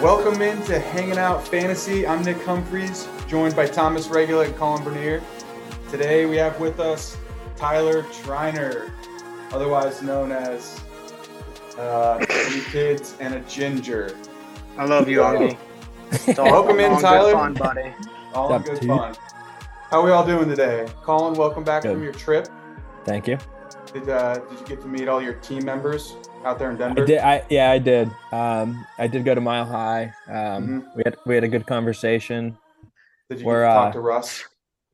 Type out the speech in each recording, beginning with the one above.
Welcome into Hanging Out Fantasy. I'm Nick Humphreys, joined by Thomas Regula and Colin Bernier. Today we have with us Tyler Triner, otherwise known as uh, Three Kids and a Ginger. I love you, Augie. It's all- Welcome in, all good Tyler. Fun, buddy. All in What's up, good dude? fun. How are we all doing today? Colin, welcome back Good. from your trip. Thank you. Did uh, did you get to meet all your team members out there in Denver? I did. I yeah, I did. Um, I did go to Mile High. Um, Mhm. we had we had a good conversation. Did you get to talk uh, to Russ?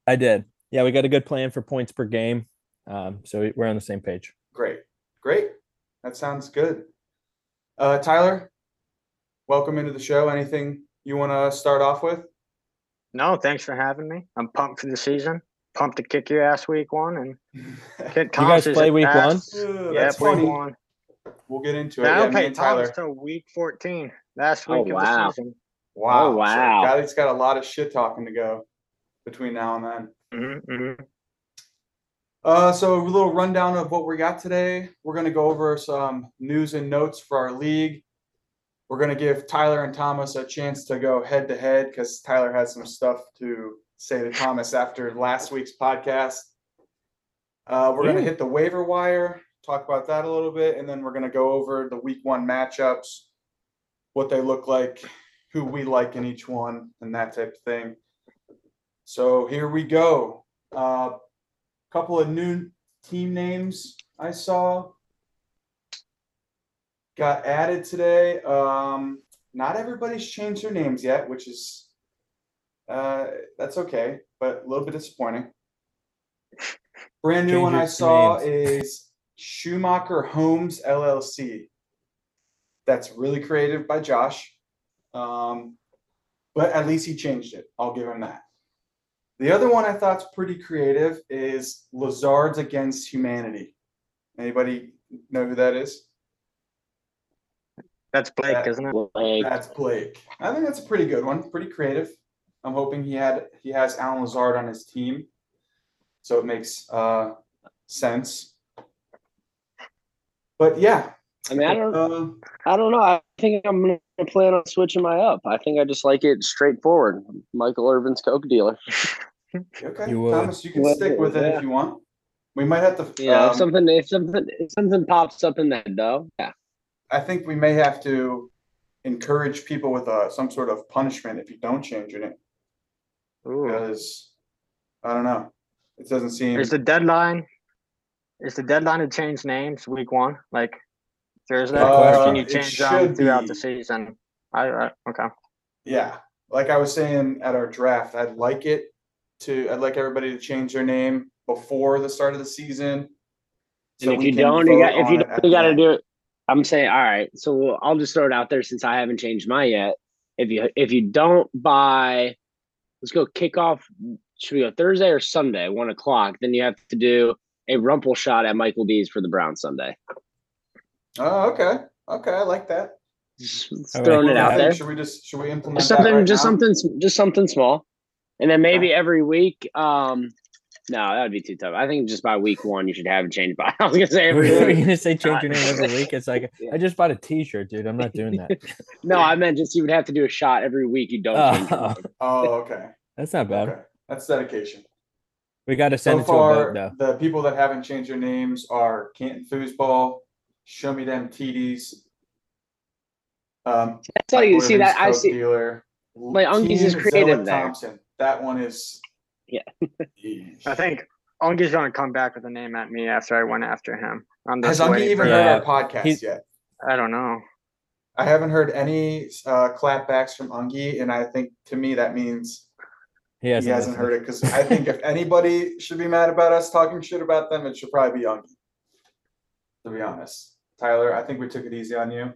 I did. Yeah, we got a good plan for points per game. Um, so we- we're on the same page. Great, great. That sounds good. Uh, Tyler, welcome into the show. Anything you want to start off with? No, thanks for having me. I'm pumped for the season. Pumped to kick your ass week one and kick You guys play week ass. Ugh, Yeah, week funny. one. We'll get into it. I Yeah, don't me pay Tyler. till week 14. Last Oh, week of wow. the season. Wow. Oh, wow. got, he's got a lot of shit talking to go between now and then. hmm hmm Uh, so a little rundown of what we got today. We're gonna go over some news and notes for our league. We're gonna give Tyler and Thomas a chance to go head to head because Tyler has some stuff to say to Thomas after last week's podcast. Uh, we're gonna hit the waiver wire, talk about that a little bit, and then we're gonna go over the week one matchups, what they look like, who we like in each one, and that type of thing. So here we go. Uh, couple of new team names I saw got added today. Um, not everybody's changed their names yet, which is uh, that's okay, but a little bit disappointing. Brand new Change one I saw names. is Schumacher Homes LLC. That's really creative by Josh. Um, but at least he changed it. I'll give him that. The other one I thought's pretty creative is Lazards Against Humanity. Anybody know who that is? That's Blake, That- isn't it? Like, That's Blake. I think that's a pretty good one. Pretty creative. I'm hoping he had he has Allen Lazard on his team, so it makes uh, sense. But yeah, I mean, I don't, um, I don't know. I think I'm gonna plan on switching my up. I think I just like it straightforward. Michael Irvin's Coke dealer. okay, You. Thomas, you can Well, stick with it yeah. if you want. We might have to. Yeah, um, if something, if something, if something pops up in that though, yeah. I think we may have to encourage people with uh, some sort of punishment if you don't change your name Ooh. because I don't know. It doesn't seem. Is the deadline? Is the deadline to change names week one? Like Thursday? Uh, Can you it change them should throughout be. the season? I, I okay. Yeah, like I was saying at our draft, I'd like it to. I'd like everybody to change their name before the start of the season. And if we you can don't, you vote got if on you it don't, at you the got to end. do it. I'm saying, all right. So I'll just throw it out there since I haven't changed mine yet. If you if you don't buy, let's go kick off. Should we go Thursday or Sunday, one o'clock? Then you have to do a rumple shot at Michael D's for the Brown Sunday. Oh, okay, okay, I like that. Just just I like throwing it out I there. should we just should we implement Just that something, right just now? something, just something small, and then maybe every week. Um, no, that would be too tough. I think just by week one, you should have it changed by. I was gonna say every Were you week. gonna say change your name every week? It's like Yeah. I just bought a T-shirt, dude. I'm not doing that. No, I meant just you would have to do a shot every week. You don't change. your Oh, name. Oh, okay, that's not bad. okay, that's dedication. We got to send So it to a far, vote though. the people that haven't changed their names are Canton Foosball, Show Me Them TDs. Um, That's all you see. That I Coke see. Dealer. Like, Unkies is Team creative Zella there. Thompson. That one is. Yeah. I think Ungi's gonna come back with a name at me after I went after him. I'm Has just Ungi even heard that. our podcast He's- yet? I don't know. I haven't heard any uh, clapbacks from Ungi, and I think to me that means He he hasn't, hasn't heard it because I think if anybody should be mad about us talking shit about them, it should probably be Ungi. To be honest, Tyler, I think we took it easy on you.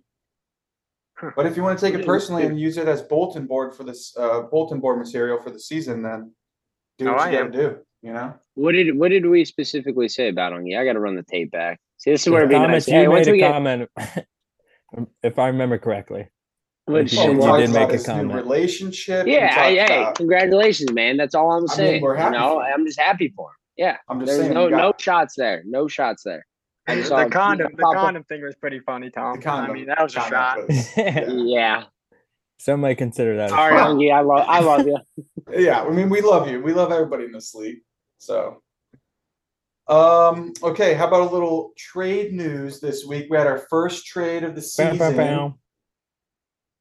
But if you want to take it personally and use it as bulletin board for this uh, bulletin board material for the season, then do No, what I you am. got to do. You know, What did what did we specifically say about Ungi? I got to run the tape back. See, this is where it'd be Thomas, nice. you Hey, once made we a get, comment, if I remember correctly. Which Well, did- we he what- talked did make a comment. Relationship. we yeah, hey, hey, about- congratulations, man. That's all I'm mean, saying. we're you happy know. I'm just happy for him. Yeah, I'm just there's saying. no we got no shots there. No shots there. I just saw The condom, the pop up- condom thing was pretty funny, Tom. the condom I mean, that was a shot. was- yeah. Yeah. Some might consider that. Sorry, shot. Ungie. I love I love you. yeah, I mean, we love you. We love everybody in this league. So, um, okay, how about a little trade news this week? We had our first trade of the Bow, season. bow, bow.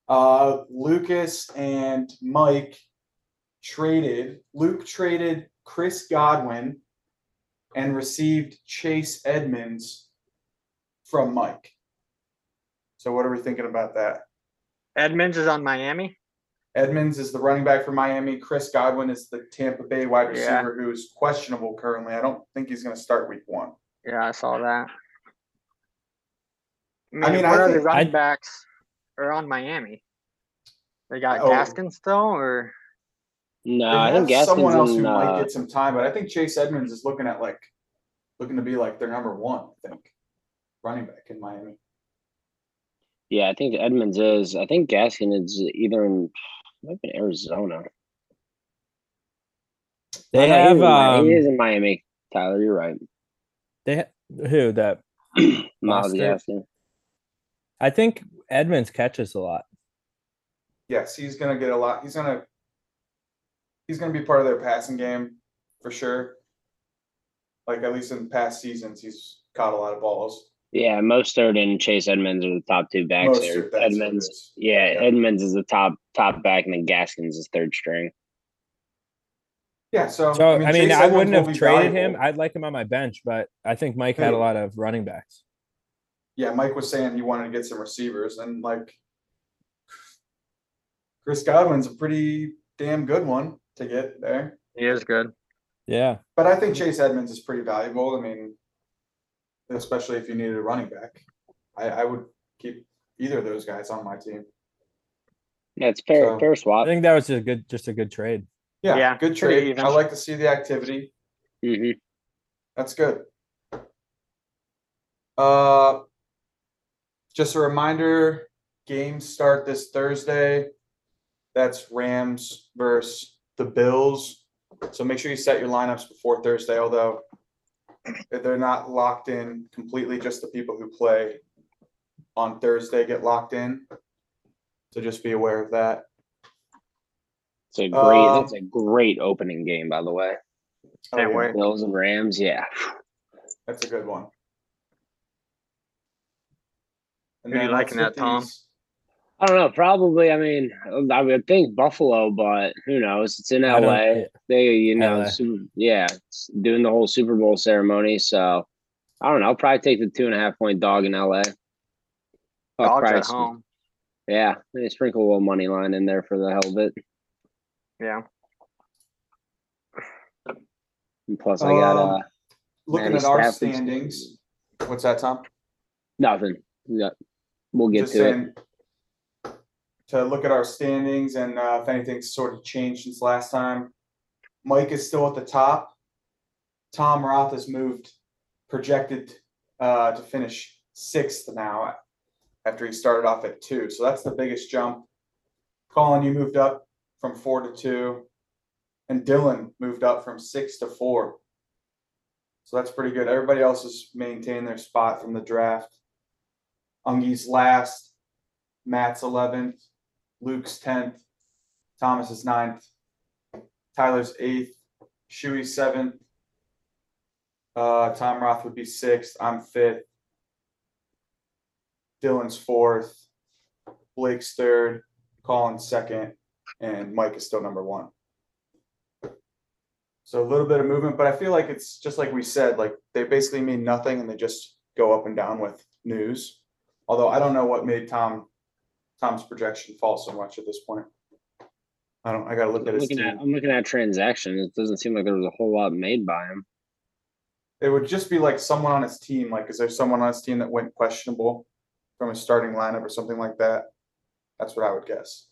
Uh, Lucas and Mike traded. Luke traded Chris Godwin and received Chase Edmonds from Mike. So, what are we thinking about that? Edmonds is on Miami. Edmonds is the running back for Miami. Chris Godwin is the Tampa Bay wide Yeah. receiver who's questionable currently. I don't think he's going to start week one. Yeah, I saw that. I mean, I mean, I what are the running I- backs are on Miami? They got Oh. Gaskin still, or No, I think have someone else Gaskins who in, might uh, get some time, but I think Chase Edmonds is looking at like looking to be like their number one. I think running back in Miami. Yeah, I think Edmonds is. I think Gaskin is either in might be in Arizona. They Oh, no, he is have in Mi- um, he is in Miami. Tyler, you're right. they ha- who that Myles Gaskin. I think Edmonds catches a lot. Yes, he's going to get a lot. He's going to he's going to be part of their passing game for sure. Like at least in past seasons, he's caught a lot of balls. Yeah, Mostert and Chase Edmonds are the top two backs Mostert, there. that's Edmonds, is. yeah, Yeah. Edmonds is the top top back, and then Gaskins is third string. Yeah, so So I mean, Chase I wouldn't have be traded him. I'd like him on my bench, but I think Mike had a lot of running backs. yeah, Mike was saying he wanted to get some receivers, and like Chris Godwin's a pretty damn good one to get there. he is good. Yeah, But I think Chase Edmonds is pretty valuable. I mean, especially if you needed a running back, I, I would keep either of those guys on my team. Yeah, it's fair So- fair I swap. think that was a good, just a good trade. Yeah, Yeah, good pretty trade. even. I like to see the activity. hmm That's good. Uh, just a reminder, games start this Thursday. That's Rams versus the Bills. So make sure you set your lineups before Thursday, although if they're not locked in completely, just the people who play on Thursday get locked in. So just be aware of that. It's a great. Um, it's a great opening game, by the way. Oh, Can't yeah, wait. Bills and Rams. Yeah, That's a good one. And Who you liking that, Tom? these- I don't know. Probably. I mean, I would think Buffalo, but who knows? It's in LA. yeah. They, you know, Super, yeah, it's doing the whole Super Bowl ceremony. So I don't know. I'll probably take the two and a half point dog in LA. Fuck Dogs at price. home. Yeah, maybe sprinkle a little money line in there for the hell of it. Yeah. And plus, I got Um, uh Looking Matty at our Stafford's- standings, what's that, Tom? nothing. Yeah, we'll get Just to it. To look at our standings and uh, if anything's sort of changed since last time. Mike is still at the top. Tom Roth has moved, projected uh, to finish sixth now after he started off at two. So that's the biggest jump. Colin, you moved up from four to two, and Dylan moved up from six to four. So that's pretty good. Everybody else has maintained their spot from the draft. Ungi's last, Matt's eleventh, Luke's tenth, Thomas is ninth, Tyler's eighth, Shuey's seventh. Uh, Tom Roth would be sixth, I'm fifth. Dylan's fourth, Blake's third, Colin's second, and Mike is still number one. So a little bit of movement, but I feel like it's just like we said, like they basically mean nothing and they just go up and down with news. Although I don't know what made Tom, Tom's projection fall so much at this point. I don't, I gotta look at I'm his looking at team. I'm looking at transaction. It doesn't seem like there was a whole lot made by him. It would just be like someone on his team, like is there someone on his team that went questionable from a starting lineup or something like that? That's what I would guess.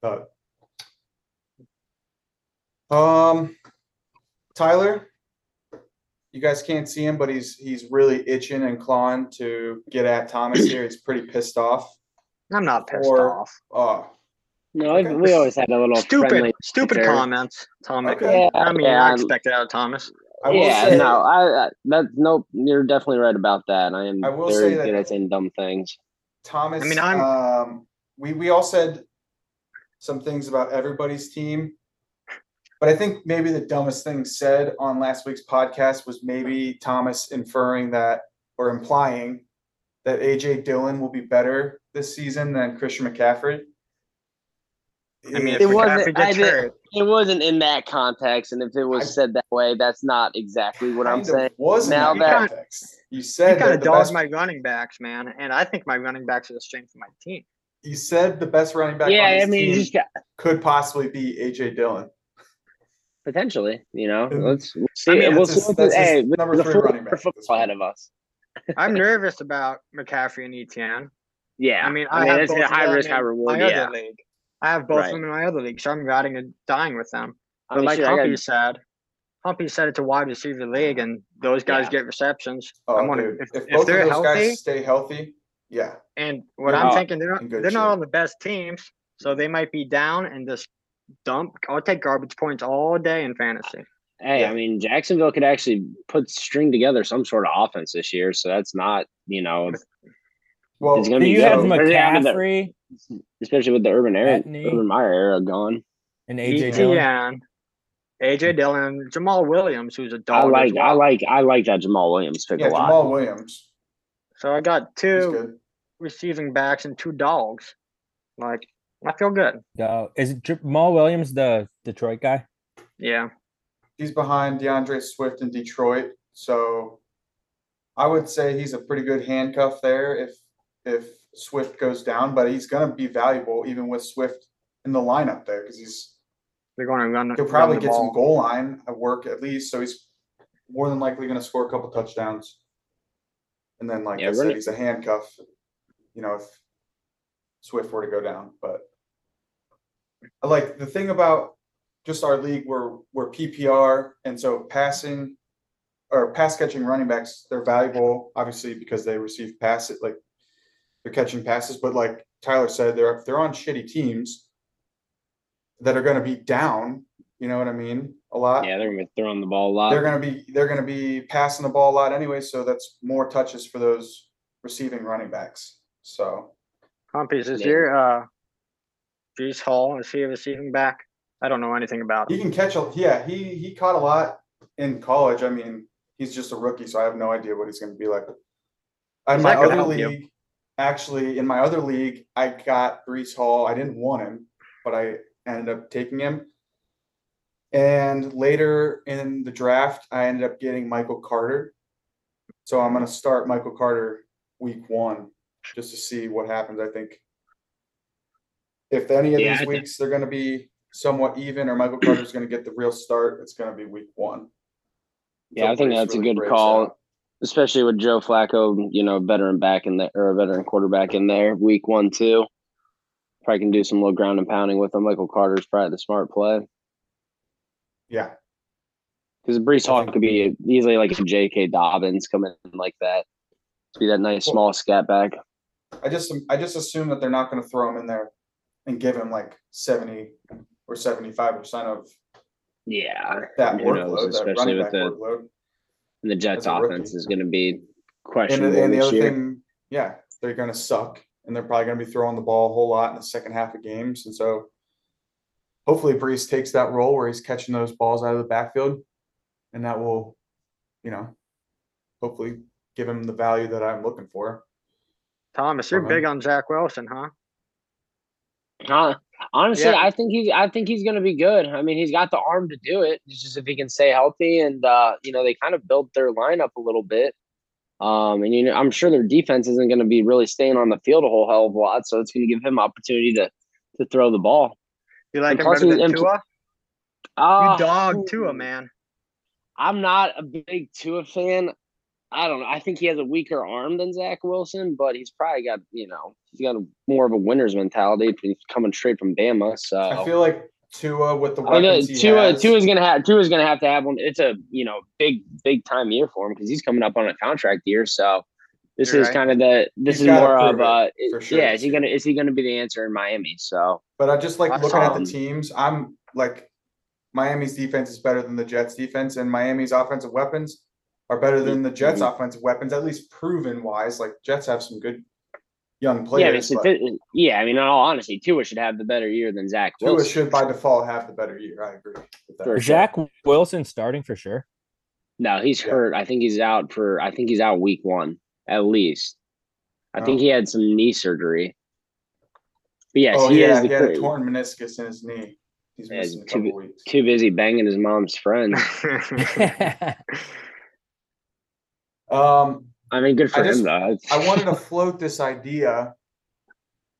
But. Um, Tyler, You guys can't see him, but he's he's really itching and clawing to get at Thomas here. He's pretty pissed off. I'm not pissed Or- off. Uh, No, Okay. we always had a little Stupid, friendly stupid banter. comments, Thomas. Okay. I mean, Yeah, I yeah. expect that out of Thomas. I will yeah, say, no, I, I that nope. You're definitely right about that. I am I will very say that- good at saying dumb things. Thomas. I mean, I'm- Um, we we all said some things about everybody's team, but I think maybe the dumbest thing said on last week's podcast was maybe Thomas inferring that or implying that AJ Dillon will be better this season than Christian McCaffrey. I mean, It wasn't- I hurt, It wasn't in that context, and if it was I- said that way, that's not exactly what I'm saying. Was in Now that that- context. You you said kind of the dogged best, my running backs, man, and I think my running backs are the strength of my team. you said the best running back Yeah, on I mean, team just got could possibly be AJ Dillon. Potentially. You know, mm-hmm. let's we'll see. mean, we'll see. his- what the, hey, number the three running back football ahead of us. I'm nervous about McCaffrey and Etienne. Yeah, I mean, I I, mean, have both a of high them risk, high in reward. My Yeah, other league. I have both Right. of them in my other league, so I'm riding and dying with them. I But mean, like shit, I Humpy got- said, Humpy said it's a wide receiver league, and those guys Yeah. get receptions. Oh, I'm wondering dude. if, if, if both of they're those healthy. guys stay healthy, yeah. And what You're I'm not thinking, they're not, they're not on the best teams, so they might be down and just dump. I'll take garbage points all day in fantasy. Hey, Yeah. I mean, Jacksonville could actually put string together some sort of offense this year, so that's not, you know, Well, It's gonna Do be you have good. They're gonna have McCaffrey especially with the Urban Aaron, Etienne. Urban Meyer era gone. and AJ Dillon? Etienne, AJ Dillon, Jamaal Williams, who's a dog. I as like, I like, I like that Jamaal Williams pick yeah, a lot. Jamaal Williams. So I got two receiving backs and two dogs. Like I feel good. Go. Is it Jamaal Williams the Detroit guy? Yeah. He's behind D'Andre Swift in Detroit, so I would say he's a pretty good handcuff there if if Swift goes down. But he's gonna be valuable even with Swift in the lineup there because he's They're going to run. he'll run probably the get some goal line at work at least. So he's more than likely gonna score a couple touchdowns. And then, like Yeah, I said, running- he's a handcuff. You know, if Swift were to go down, but I like the thing about just our league where we're PPR and so passing or pass catching running backs, they're valuable obviously because they receive passes like they're catching passes, but like Tyler said, they're they're on shitty teams that are gonna be down, you know what I mean? A lot. Yeah, they're gonna be throwing the ball a lot. They're gonna be they're gonna be passing the ball a lot anyway, so that's more touches for those receiving running backs. So Humpies, is Yeah. your uh Breece Hall, is he a receiving back? I don't know anything about he can catch a yeah, he he caught a lot in college. I mean, he's just a rookie, so I have no idea what he's gonna be like. In my other help you? league, actually, in my other league, I got Breece Hall. I didn't want him, but I ended up taking him. And later in the draft, I ended up getting Michael Carter. So I'm gonna start Michael Carter week one just to see what happens. I think if any of Yeah, I these think- weeks they're gonna be somewhat even or Michael Carter's gonna get the real start, it's gonna be week one. yeah, So I think Breece that's a really good breaks call, out. especially with Joe Flacco, you know, veteran back in there or a veteran quarterback in there, week one, two. Probably can do some little ground and pounding with him. Michael Carter's probably the smart play. Yeah, Because Breece I Hall could be easily like a J.K. Dobbins coming in like that. Be that nice small scat back. I just I just assume that they're not gonna throw him in there and give him like seventy or seventy-five percent of Yeah. that Who knows, workload, that especially with the- workload. And the Jets As a rookie. offense is going to be And, questionable the- and the this other year. thing, yeah, they're gonna suck and they're probably gonna be throwing the ball a whole lot in the second half of games. And so hopefully Breece takes that role where he's catching those balls out of the backfield. And that will, you know, hopefully give him the value that I'm looking for. Thomas, you're Okay. big on Zach Wilson, huh? Huh? Honestly, Yeah. I think he's I think he's gonna be good. I mean, he's got the arm to do it. It's just if he can stay healthy and uh, you know, they kind of built their lineup a little bit. Um, and you know, I'm sure their defense isn't gonna be really staying on the field a whole hell of a lot, so it's gonna give him opportunity to to throw the ball. You like And him better than impl- Tua? Uh, You dog Tua, man. I'm not a big Tua fan. I don't know. I think he has a weaker arm than Zach Wilson, but he's probably got, you know, he's got a, more of a winner's mentality. He's coming straight from Bama. So I feel like Tua with the know weapons he Tua has. Tua's gonna have Tua's gonna have to have one. It's a you know big big time year for him because he's coming up on a contract year. So this You're is right. kind of the this is more of uh it, sure yeah. Is he gonna is he gonna be the answer in Miami? So But I just like looking at the um, teams. I'm like, Miami's defense is better than the Jets' defense, and Miami's offensive weapons are better than the Jets' Mhm. offensive weapons, at least proven wise. Like Jets have some good young yeah, I mean, players. but stati- yeah. I mean, in all honesty, Tua should have the better year than Zach Tua Wilson. should by default have the better year. I agree. With that. For Is sure. Zach Wilson starting for sure. No, he's Yeah. hurt. I think he's out for. I think he's out week one at least. I think Oh. he had some knee surgery. But yes, oh he yeah, is the he had a torn meniscus in his knee. He's Yeah, missing a too couple weeks. too busy banging his mom's friend. Um, I mean, good for I just- him though. I wanted to float this idea,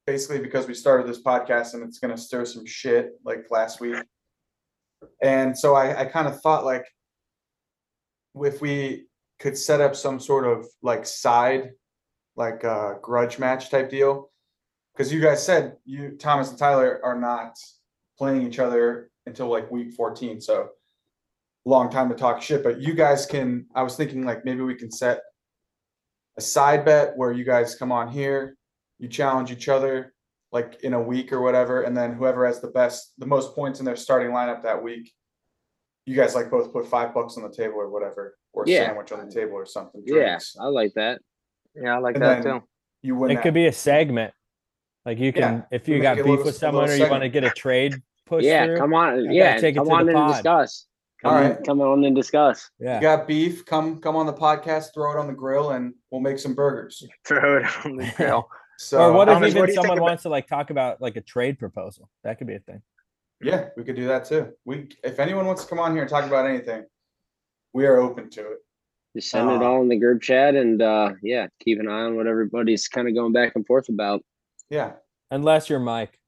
basically because we started this podcast and it's going to stir some shit like last week. And so I, I kind of thought like, if we could set up some sort of like side, like uh grudge match type deal, because you guys said you Thomas and Tyler are not playing each other until like week 14, so long time to talk shit. But you guys can. I was thinking like maybe we can set a side bet where you guys come on here, you challenge each other like in a week or whatever, and then whoever has the best, the most points in their starting lineup that week, you guys like both put five bucks on the table or whatever, or Yeah. sandwich on the table or something. yeah. I like that. Yeah, I like And that too. You win. it that. could be a segment. Like you can, Yeah, if you got beef little- with someone little or you want to get a trade push yeah, through. come on. Yeah, take it come to the and pod. discuss. Come, All on- come on and discuss. Yeah. You got beef? Come come on the podcast, throw it on the grill, and we'll make some burgers. Throw it on the grill. So or what if Thomas, even what do you think someone about- wants to like talk about like a trade proposal? That could be a thing. yeah, we could do that too. We if anyone wants to come on here and talk about anything, we are open to it. Just send it Uh, all in the group chat and uh yeah, keep an eye on what everybody's kind of going back and forth about. Yeah. Unless you're Mike.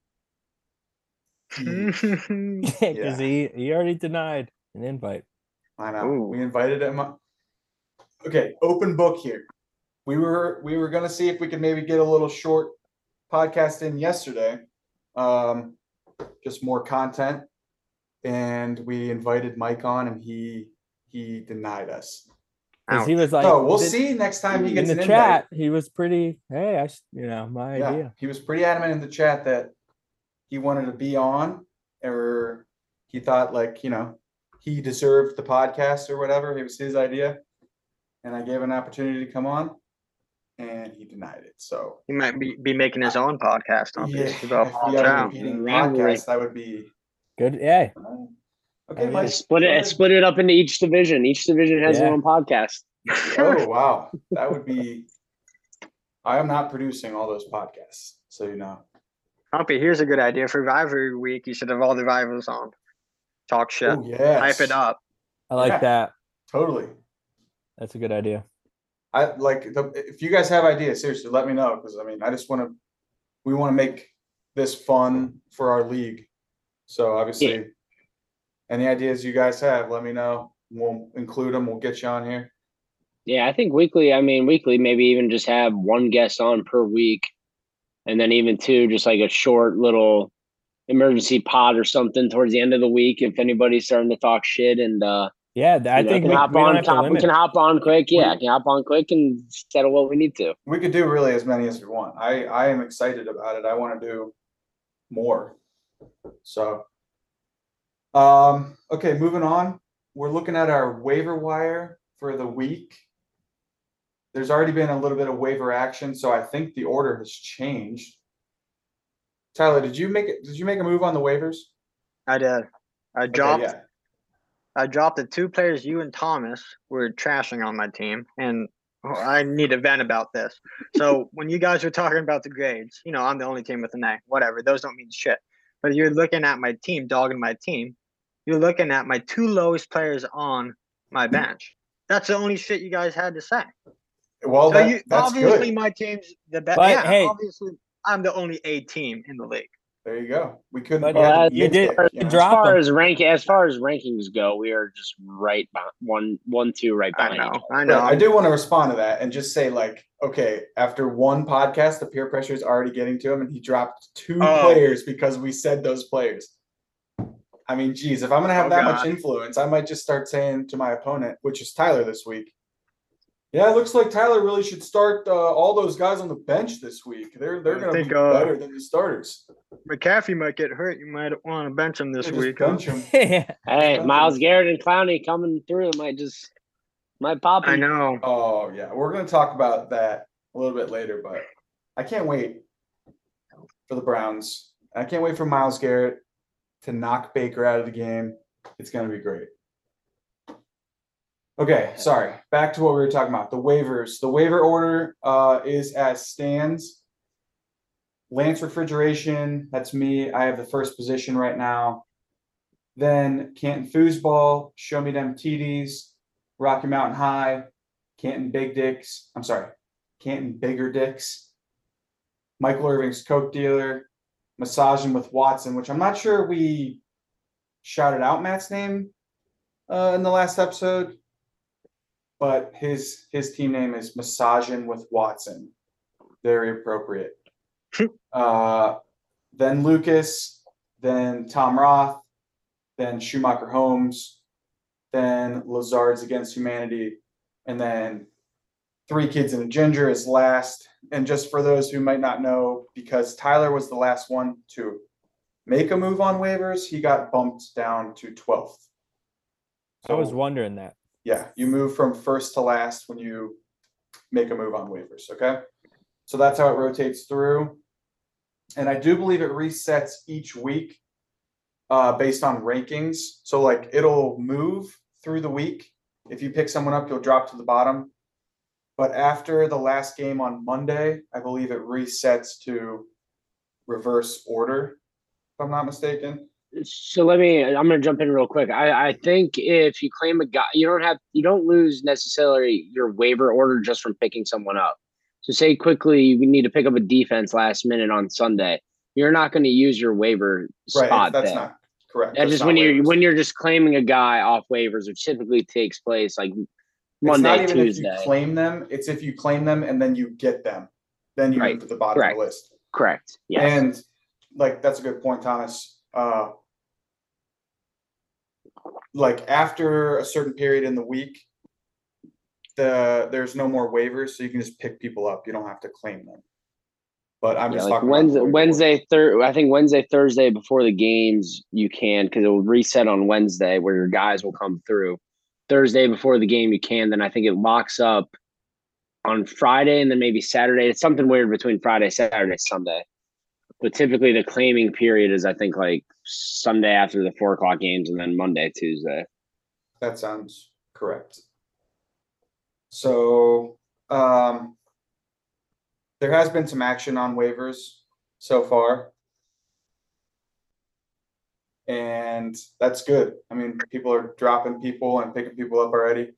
Ooh. Because he, he already denied an invite. I know. Ooh. We invited him. up. Okay, open book here. We were we were gonna see if we could maybe get a little short podcast in yesterday. Um, just more content. And we invited Mike on and he he denied us. Because he was like, "Oh, we'll "Did- see next time he in gets the an invite. chat, he was pretty, hey, I, s- you know, my Yeah, idea. he was pretty adamant in the chat that he wanted to be on or he thought like, you know, he deserved the podcast or whatever. It was his idea. And I gave him an opportunity to come on and he denied it. So He might be, be making his own podcast on yeah, this. if About we have a town. competing Rivalry. podcast, that would be Good. Yeah. I okay. mean, Mike, Split it split it up into each division. Each division has Yeah. their own podcast. Oh wow. That would be I am not producing all those podcasts, so you know. Humpy, here's a good idea for rivalry week. You should have all the rivals on. Talk shit. Oh yeah. Hype it up. I like Yeah. that. Totally. That's a good idea. I like the, if you guys have ideas, seriously, let me know because I mean, I just want to, we want to make this fun for our league. So obviously, any ideas you guys have, let me know. We'll include them. We'll get you on here. Yeah, I think weekly. I mean, weekly, maybe even just have one guest on per week, and then even two, just like a short little emergency pod or something towards the end of the week if anybody's starting to talk shit and uh Yeah, th- I you know, think can we, we hop don't on have to top, we can hop on quick. Yeah, I can hop on quick and settle what we need to. We could do really as many as we want. I I am excited about it. I want to do more. So, um, okay, moving on. We're looking at our waiver wire for the week. There's already been a little bit of waiver action, so I think the order has changed. Tyler, did you make it? Did you make a move on the waivers? I did. I Okay, dropped yeah. I dropped the two players you and Thomas were trashing on my team, and oh, I need to vent about this. So when you guys were talking about the grades, you know, I'm the only team with an A. Whatever, those don't mean shit. But you're looking at my team, dogging my team. You're looking at my two lowest players on my bench. That's the only shit you guys had to say. Well, so that, you that's obviously good. my team's the best. But, Yeah, hey- obviously I'm the only A team in the league. There you go. We couldn't. But, uh, you did- nitpick, you know? drop- As far them. as rank, as far as rankings go, we are just right by one, one, two, right I know, I know. I do want to respond to that and just say, like, okay, after one podcast, the peer pressure is already getting to him, and he dropped two Oh. players because we said those players. I mean, geez, if I'm gonna have Oh, that much influence, I might just start saying to my opponent, which is Tyler this week. Yeah, it looks like Tyler really should start uh, all those guys on the bench this week. They're they're gonna be uh, better than the starters. McCaffrey might get hurt. You might want to bench him this Yeah, just week. huh? bench 'em. Hey, That's Myles awesome. Garrett and Clowney coming through might just might pop. I know. Oh yeah, we're gonna talk about that a little bit later, but I can't wait for the Browns. I can't wait for Myles Garrett to knock Baker out of the game. It's gonna be great. Okay, sorry. Back to what we were talking about. The waivers. The waiver order uh, is as stands. Lance Refrigeration, that's me. I have the first position right now. Then Canton Foosball, Show Me Them TDs, Rocky Mountain High, Canton Big Dicks. I'm sorry, Canton Bigger Dicks. Michael Irvin's Coke dealer, massaging with Watson, which I'm not sure we shouted out Matt's name uh, in the last episode, but his his team name is massaging with Watson. Very appropriate. uh, then Lucas, then Tom Roth, then Schumacher Homes, then Lazard's Against Humanity, and then Three Kids and a Ginger is last. And just for those who might not know, because Tyler was the last one to make a move on waivers, he got bumped down to 12th. So, I was wondering that. Yeah, you move from first to last when you make a move on waivers, okay? So that's how it rotates through. And I do believe it resets each week uh, based on rankings. So like it'll move through the week. If you pick someone up, you'll drop to the bottom. But after the last game on Monday, I believe it resets to reverse order, if I'm not mistaken. So let me. I'm gonna jump in real quick. I I think if you claim a guy, you don't have you don't lose necessarily your waiver order just from picking someone up. So say quickly you need to pick up a defense last minute on Sunday. You're not going to use your waiver spot Right, that's there. not correct. That's That's just when you're when you're just claiming a guy off waivers, which typically takes place like monday It's not even Tuesday. If you claim them, it's if you claim them and then you get them, then you Right, move to the bottom of the list. Correct. yeah And like that's a good point, Thomas. Uh, like after a certain period in the week, the there's no more waivers, so you can just pick people up. You don't have to claim them. But I'm Yeah, just like talking Wednesday, Wednesday, thir- I think Wednesday, Thursday before the games, you can because it will reset on Wednesday where your guys will come through. Thursday before the game, you can. Then I think it locks up on Friday and then maybe Saturday. It's something weird between Friday, Saturday, Sunday. But typically the claiming period is I think like Sunday after the four o'clock games and then Monday, Tuesday. That sounds correct. So, um, there has been some action on waivers so far. And that's good. I mean, people are dropping people and picking people up already.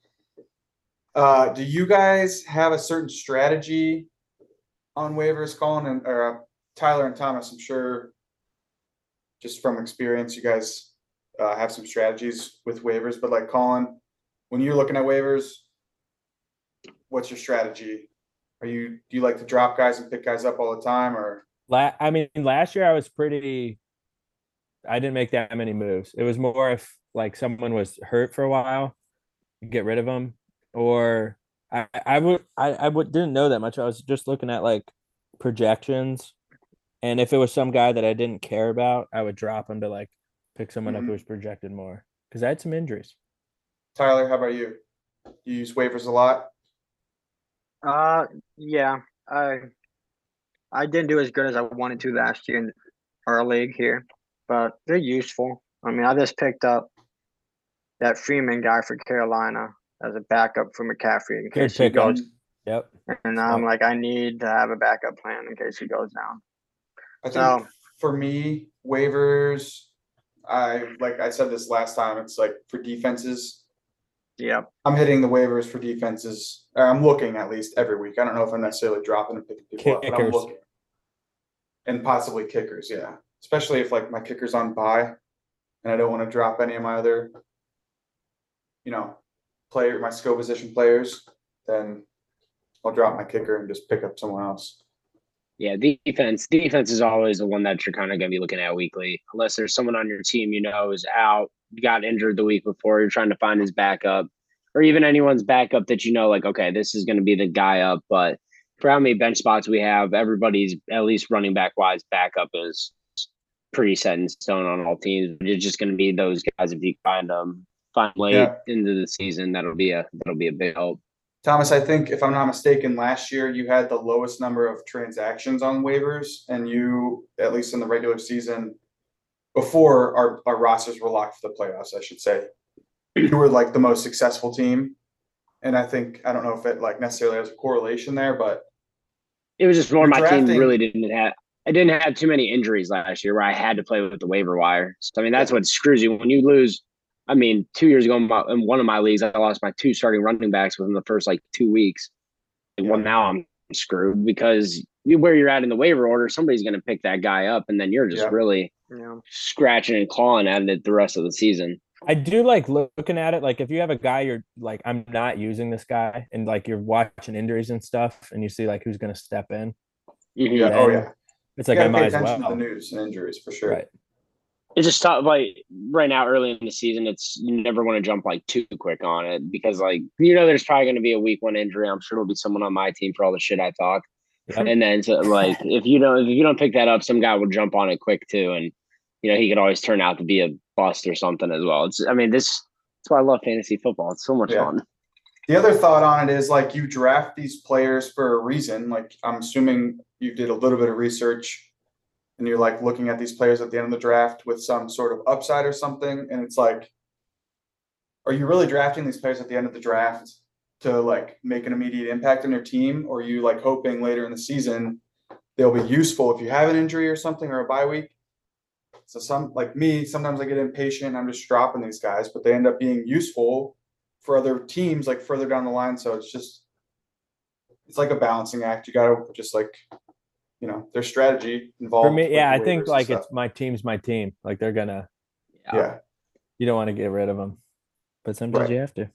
Uh, do you guys have a certain strategy on waivers, Colin and, or uh, Tyler and Thomas? I'm sure just from experience, you guys uh, have some strategies with waivers, but like Colin, when you're looking at waivers, what's your strategy? Are you, do you like to drop guys and pick guys up all the time or? La- I mean, last year I was pretty. I didn't make that many moves. It was more if like someone was hurt for a while, get rid of them, or I I would I I would didn't know that much. I was just looking at like projections, and if it was some guy that I didn't care about, I would drop him to like pick someone up Mhm. who was projected more because I had some injuries. Tyler, how about you? You use waivers a lot? Uh, yeah, I I didn't do as good as I wanted to last year in our league here, but they're useful. I mean, I just picked up that Freeman guy for Carolina as a backup for McCaffrey in Good case he pickup. goes. Yep. And I'm like, I need to have a backup plan in case he goes down. I think So- for me, waivers, I, like I said this last time, it's like for defenses, Yeah, I'm hitting the waivers for defenses. Or I'm looking at least every week. I don't know if I'm necessarily dropping and picking people up, but I'm Kickers. looking. And possibly kickers, yeah. Especially if like my kicker's on buy, and I don't want to drop any of my other, you know, player, my skill position players, then I'll drop my kicker and just pick up someone else. Yeah, defense. Defense is always the one that you're kind of going to be looking at weekly, unless there's someone on your team you know is out, got injured the week before. You're trying to find his backup, or even anyone's backup that you know, like, okay, this is going to be the guy up. But for how many bench spots we have, everybody's at least running back wise backup is pretty set in stone on all teams. It's just going to be those guys if you find them find late Yeah. into the season. That'll be a that'll be a big help. Thomas, I think if I'm not mistaken, last year you had the lowest number of transactions on waivers, and you, at least in the regular season, before our, our rosters were locked for the playoffs, I should say, you were like the most successful team. And I think I don't know if it like necessarily has a correlation there, but It was just more my team really didn't have. I didn't have too many injuries last year where I had to play with the waiver wire. So I mean, that's what screws you when you lose. I mean, two years ago in, my, in one of my leagues, I lost my two starting running backs within the first like two weeks. And Well, now I'm screwed because you, where you're at in the waiver order, somebody's going to pick that guy up, and then you're just Yeah. really Yeah. scratching and clawing at it the rest of the season. I do like looking at it. Like if you have a guy you're like, I'm not using this guy, and like you're watching injuries and stuff, and you see like who's gonna step in. Yeah, oh yeah. It's like I might as attention to the well. news and injuries for sure. Right. It's just tough. Like right now, early in the season, it's you never want to jump like too quick on it because like you know there's probably going to be a week one injury. I'm sure it'll be someone on my team for all the shit I talk. Yep. And then so like if you don't if you don't pick that up, some guy will jump on it quick too, and you know he could always turn out to be a bust or something as well. It's I mean this that's why I love fantasy football. It's so much Yeah. fun. The other thought on it is like you draft these players for a reason. Like I'm assuming you did a little bit of research and you're like looking at these players at the end of the draft with some sort of upside or something. And it's like, are you really drafting these players at the end of the draft to like make an immediate impact on your team? Or are you like hoping later in the season they'll be useful if you have an injury or something or a bye week? So some like me, sometimes I get impatient. I'm just dropping these guys, but they end up being useful for other teams like further down the line. So it's just it's like a balancing act. You gotta just like you know, their strategy involved. For me, yeah, I think like stuff. it's my team's my team. Like they're gonna, yeah. you don't want to get rid of them, but sometimes Right. you have to.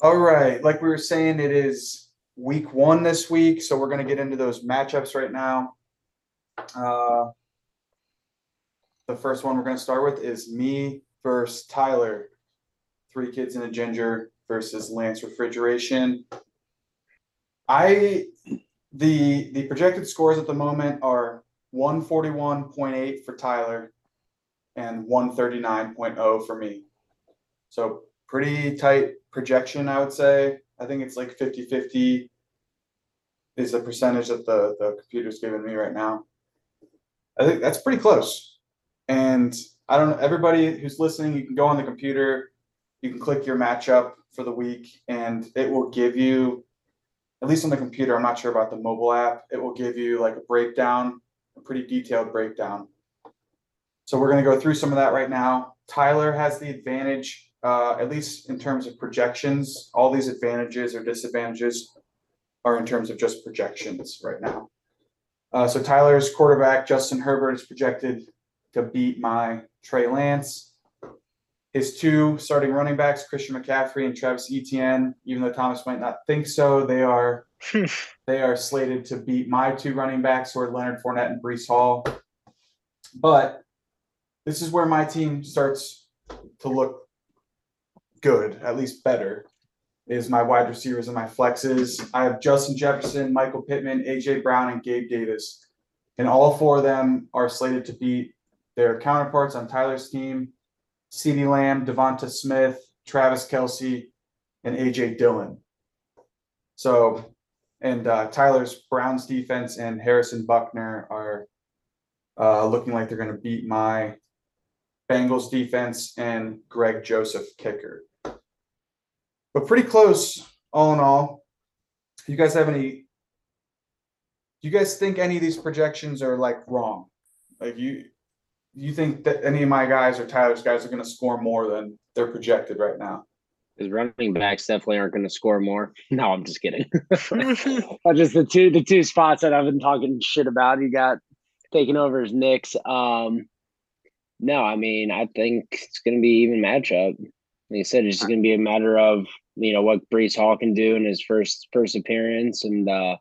All right, like we were saying, it is week one this week, so we're gonna get into those matchups right now. Uh, the first one we're gonna start with is me versus Tyler, three kids and a ginger versus Lance Refrigeration. I the the projected scores at the moment are one forty one point eight for Tyler and 139.0 for me. So pretty tight projection, I would say. I think it's like 50 50 is the percentage that the, the computer's giving me right now. I think that's pretty close. And I don't know, everybody who's listening, you can go on the computer, you can click your matchup for the week, and it will give you, at least on the computer, I'm not sure about the mobile app, it will give you like a breakdown, a pretty detailed breakdown. So we're going to go through some of that right now. Tyler has the advantage uh, at least in terms of projections, all these advantages or disadvantages are in terms of just projections right now. Uh, so Tyler's quarterback, Justin Herbert, is projected to beat my Trey Lance. His two starting running backs, Christian McCaffrey and Travis Etienne, even though Thomas might not think so, they are they are slated to beat my two running backs, who are Leonard Fournette and Breece Hall. But this is where my team starts to look good, at least better, is my wide receivers and my flexes. I have Justin Jefferson, Michael Pittman, AJ Brown, and Gabe Davis. And all four of them are slated to beat their counterparts on Tyler's team. CeeDee Lamb, Devonta Smith, Travis Kelce, and AJ Dillon. So, and uh, Tyler's Browns defense and Harrison Butker are uh, looking like they're going to beat my Bengals defense and Greg Joseph kicker. But pretty close, all in all. You guys have any? Do you guys think any of these projections are like wrong? Like you, you think that any of my guys or Tyler's guys are going to score more than they're projected right now? His running backs definitely aren't going to score more. No, I'm just kidding. Just the two the two spots that I've been talking shit about. You got taking over as Knicks. Um, no, I mean I think it's going to be even matchup. Like I said, it's just going to be a matter of you know what Breece Hall can do in his first first appearance, and uh,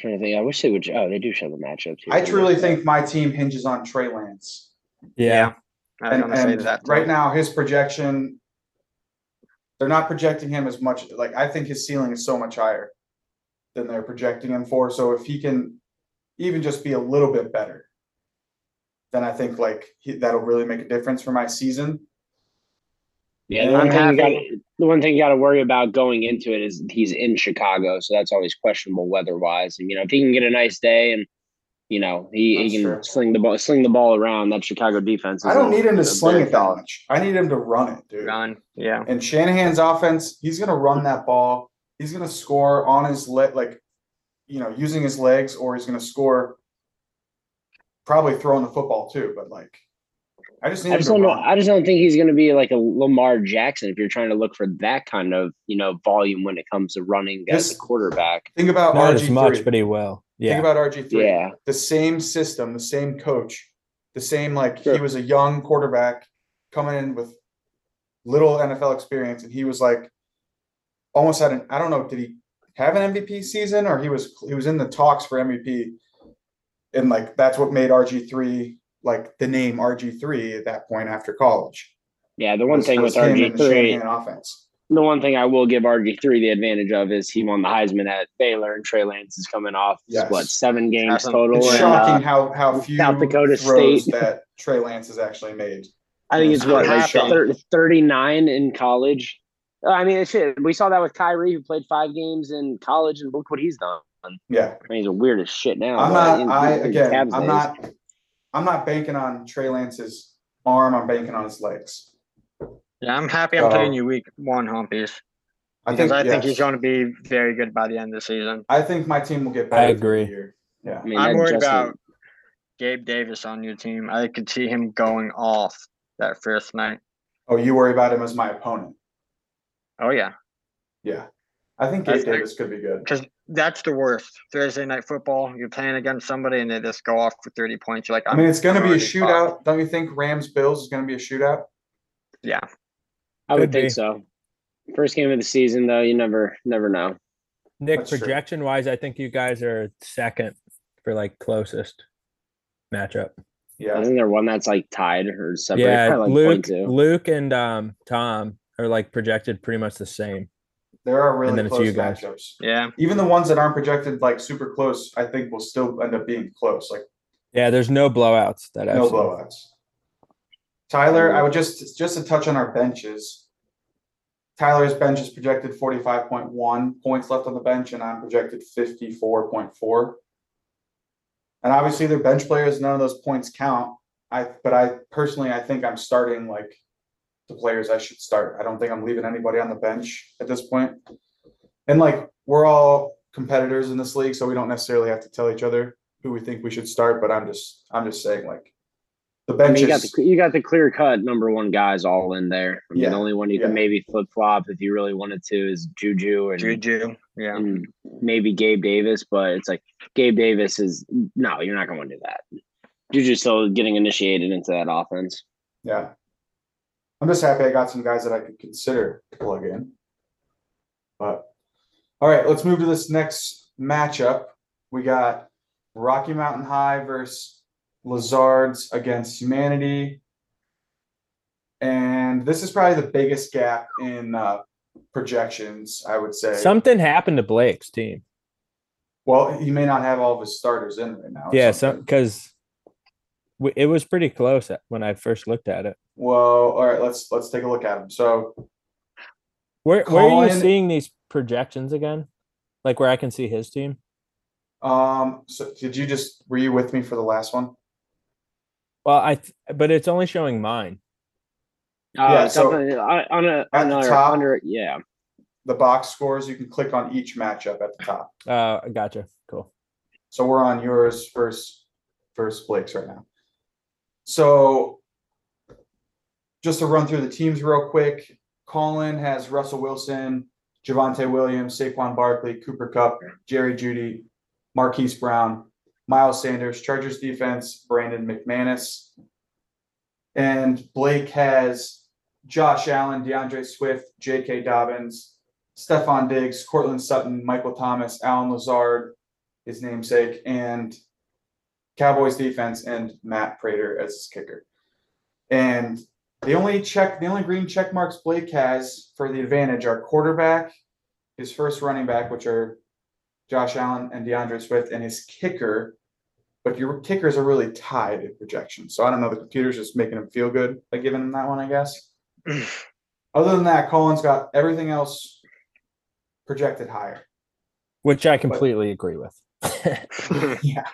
trying to think. I wish they would. Oh, they do show the matchups. here. I truly think my team hinges on Trey Lance. Yeah. I was And, gonna and that. right now, his projection, they're not projecting him as much. Like I think his ceiling is so much higher than they're projecting him for. So if he can even just be a little bit better, then I think like he, that'll really make a difference for my season. Yeah, the one I'm thing you got happy- the one thing you got to worry about going into it is he's in Chicago, so that's always questionable weather wise. And you know, if he can get a nice day and you know he, he can true. sling the ball sling the ball around, that Chicago defense. I don't a- need him to sling it that much. I need him to run it, dude. Run. Yeah. And Shanahan's offense, he's gonna run that ball. He's gonna score on his leg, like, you know, using his legs, or he's gonna score. Probably throwing the football too, but like, I just I just don't know. I just don't think he's going to be like a Lamar Jackson if you're trying to look for that kind of you know volume when it comes to running as a quarterback. Think about Not RG as much, but he will. Yeah. Think about RG three. Yeah, The same system, the same coach, the same like he was a young quarterback coming in with little NFL experience, and he was like almost had an I don't know, did he have an MVP season or he was he was in the talks for MVP, and like that's what made RG three like the name RG three at that point after college. yeah. The one was- thing was with him RG and the three, Shanahan offense. the one thing I will give RG three the advantage of is he won the Heisman at Baylor, and Trey Lance is coming off Yes. what seven games Awesome. total. It's and, shocking uh, how how few South Dakota throws State. that Trey Lance has actually made. I think it's I'm what like happy. thir- 39 in college. Uh, I mean, shit. We saw that with Kyrie, who played five games in college, and look what he's done. Yeah. I mean, he's a weird as shit now. I'm not. I again. I'm days- not. I'm not banking on Trey Lance's arm. I'm banking on his legs. Yeah, I'm happy I'm So- playing you week one, Humpies. I Because think. I think yes. he's going to be very good by the end of the season. I think my team will get better. I through the agree. year. Yeah. I mean, I'm that worried Justin- about Gabe Davis on your team. I could see him going off that first night. Oh, you worry about him as my opponent. Oh yeah, Yeah. I think I Gabe think- Davis could be good. because that's the worst. Thursday night football, you're playing against somebody and they just go off for 30 points. You're like, I mean, it's going to be a already fucked. shootout. Don't you think Rams Bills is going to be a shootout? Yeah, I would Could think so. First game of the season, though, you never, never know. Nick, That's true. projection wise, I think you guys are second for like closest matchup. I Yeah. think they're one that's like tied or separate Yeah, like Luke, point. Luke, and um, Tom are like projected pretty much the same. There are really then it's close you guys. matchups. yeah. Even the ones that aren't projected like super close, I think will still end up being close. Like Yeah, there's no blowouts that I've no seen. blowouts. Tyler, I would just just to touch on our benches. Tyler's bench is projected forty-five point one points left on the bench, and I'm projected fifty-four point four. And obviously, they're bench players. None of those points count. I, but I personally, I think I'm starting like the players I should start. I don't think I'm leaving anybody on the bench at this point. And like we're all competitors in this league, so we don't necessarily have to tell each other who we think we should start. But I'm just, I'm just saying like the I bench mean, you got the you got the clear cut number one guys all in there. I mean, Yeah, the only one you yeah. can maybe flip flop if you really wanted to is Juju and, Juju. Yeah. and maybe Gabe Davis, but it's like Gabe Davis is no, you're not going to do that. Juju's still getting initiated into that offense. Yeah. I'm just happy I got some guys that I could consider to plug in. But all right, let's move to this next matchup. We got Rocky Mountain High versus Lazards against Humanity. And this is probably the biggest gap in uh, projections, I would say. Something happened to Blake's team. well, he may not have all of his starters in right now. Yeah, because it was pretty close when I first looked at it. Well, all right, let's let's take a look at him. So Where where are you seeing these projections again? Like where I can see his team? um so did you just were you with me for the last one? Well, I th- but it's only showing mine. Uh, Yeah, so definitely, I- on a at the on a top- under yeah. the box scores, you can click on each matchup at the top. Uh, gotcha. Cool. So we're on yours first, first Blake's right now. So just to run through the teams real quick, Colin has Russell Wilson, Javonte Williams, Saquon Barkley, Cooper Kupp, Jerry Jeudy, Marquise Brown, Miles Sanders, Chargers defense, Brandon McManus. And Blake has Josh Allen, D'Andre Swift, J.K. Dobbins, Stefon Diggs, Courtland Sutton, Michael Thomas, Allen Lazard, his namesake, and Cowboys defense and Matt Prater as his kicker. And the only check, the only green check marks Blake has for the advantage are quarterback, his first running back, which are Josh Allen and D'Andre Swift, and his kicker. But your kickers are really tied in projections. So I don't know. The computer's just making him feel good by giving him that one, I guess. Other than that, Colin's got everything else projected higher. Which I completely agree with. yeah.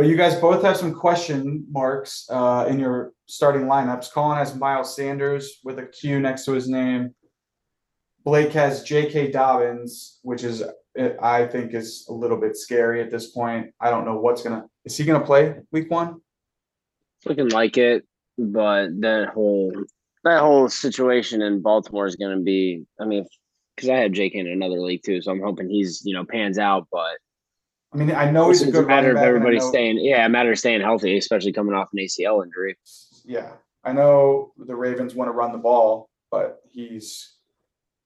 But you guys both have some question marks uh, in your starting lineups. Colin has Miles Sanders with a Q next to his name. Blake has J.K. Dobbins, which is I think is a little bit scary at this point. I don't know what's gonna. Is he gonna play week one? Looking like it, but that whole that whole situation in Baltimore is to be. I mean, because I have Jake in another league too, so I'm hoping he's you know pans out. But I mean, I know he's it's a a good matter of back. and I everybody know- staying. Yeah, a matter of staying healthy, especially coming off an ACL injury. Yeah, I know the Ravens want to run the ball, but he's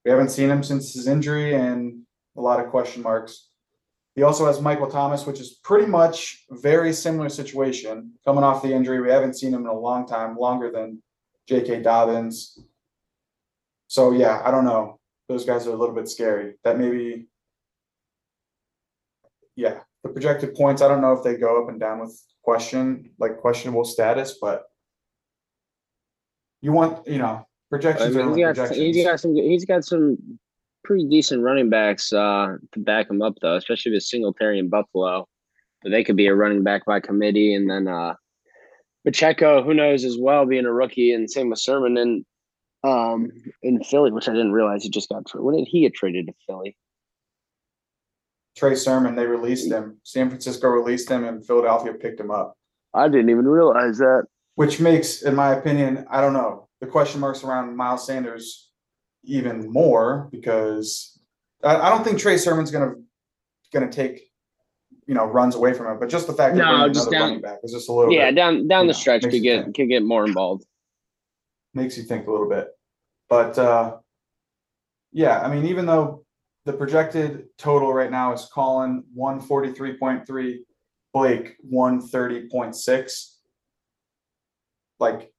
we haven't seen him since his injury and a lot of question marks. He also has Michael Thomas, which is pretty much very similar situation. Coming off the injury, we haven't seen him in a long time, longer than J.K. Dobbins. So yeah, I don't know. Those guys are a little bit scary. That maybe, yeah, the projected points. I don't know if they go up and down with question like questionable status, but you want you know I projections are mean, only he's got projections. he's got some he's got some pretty decent running backs uh, to back him up though, especially with Singletary and Buffalo. But they could be a running back by committee, and then uh, Pacheco, who knows as well, being a rookie, and same with Sermon and um in Philly, which I didn't realize he just got. Tra- when did he get traded to Philly? Trey Sermon, they released him. San Francisco released him, and Philadelphia picked him up. I didn't even realize that. which makes, in my opinion, I don't know, the question marks around Miles Sanders even more because I, I don't think Trey Sermon's gonna gonna take you know runs away from him, but just the fact that No, just another down- running back is just a little Yeah, bit down down you the know, stretch could get think. could get more involved. makes you think a little bit. But uh yeah, I mean, even though the projected total right now is Colin one forty three point three, Blake one thirty point six. Like,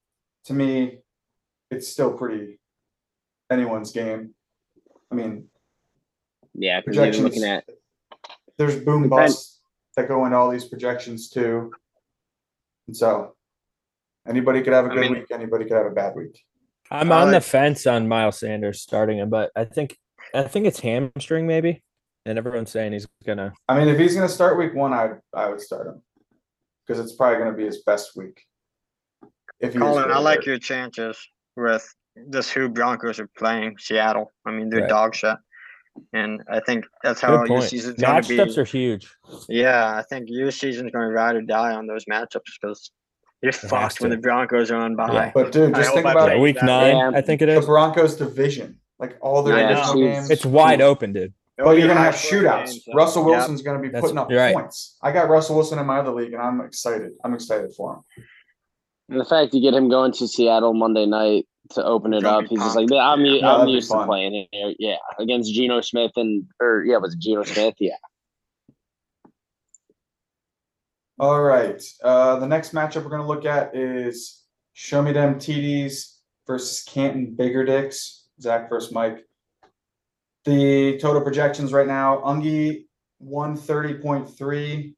to me, it's still pretty anyone's game. I mean, Yeah, projections. looking at There's boom Depend- busts that go into all these projections too. And so anybody could have a good mean- week, anybody could have a bad week. I'm I on the fence on Miles Sanders starting him, but I think I think it's hamstring maybe, and everyone's saying he's gonna. I mean, if he's gonna start week one, I I would start him because it's probably gonna be his best week. If he Colin, I like your chances with just who Broncos are playing Seattle. I mean, they're Right. dog shit. And I think that's how Good your point. season's going to be. Matchups are huge. Yeah, I think your season's going to ride or die on those matchups because you're has fucked when the Broncos are on bye. Yeah. But dude, just hope think about it. Week that. nine, Yeah. I think it is. the. Broncos division, like all their Yeah, games. It's wide open, dude. But you're gonna have shootouts. games, so- Russell Yep. Wilson's gonna be That's- putting up right. points. I got Russell Wilson in my other league, and I'm excited. I'm excited for him. And the fact you get him going to Seattle Monday night to open it up, be he's just pumped. like, I'm, Yeah, I'm used to playing here. Yeah, against Geno Smith and or yeah, was it Geno Smith? Yeah, All right. Uh, the next matchup we're gonna look at is Show Me Them TDs versus Canton Bigger Dicks. Zach versus Mike. The total projections right now: Ungi one thirty point three,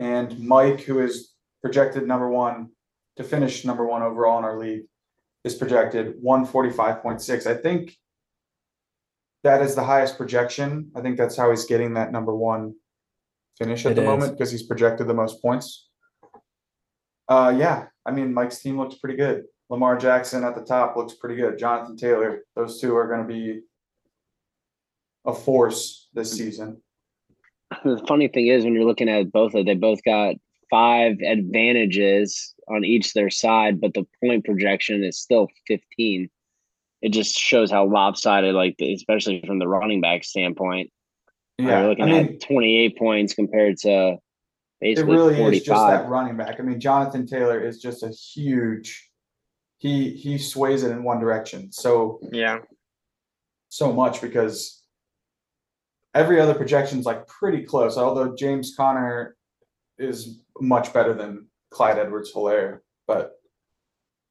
and Mike, who is projected number one to finish number one overall in our league, is projected one forty five point six. I think that is the highest projection. I think that's how he's getting that number one finish at It the is. moment because he's projected the most points. Uh, yeah, I mean, Mike's team looks pretty good. Lamar Jackson at the top looks pretty good. Jonathan Taylor, those two are going to be a force this season. the funny thing is when you're looking at both of, them, they both got five advantages on each their side, but the point projection is still 15. It just shows how lopsided, like especially from the running back standpoint. Yeah, you're I looking mean, at 28 points compared to basically it really 45. is just that running back. I mean, Jonathan Taylor is just a huge. He he sways it in one direction so Yeah. so much because every other projection's like pretty close, although James Conner is much better than Clyde Edwards Helaire. But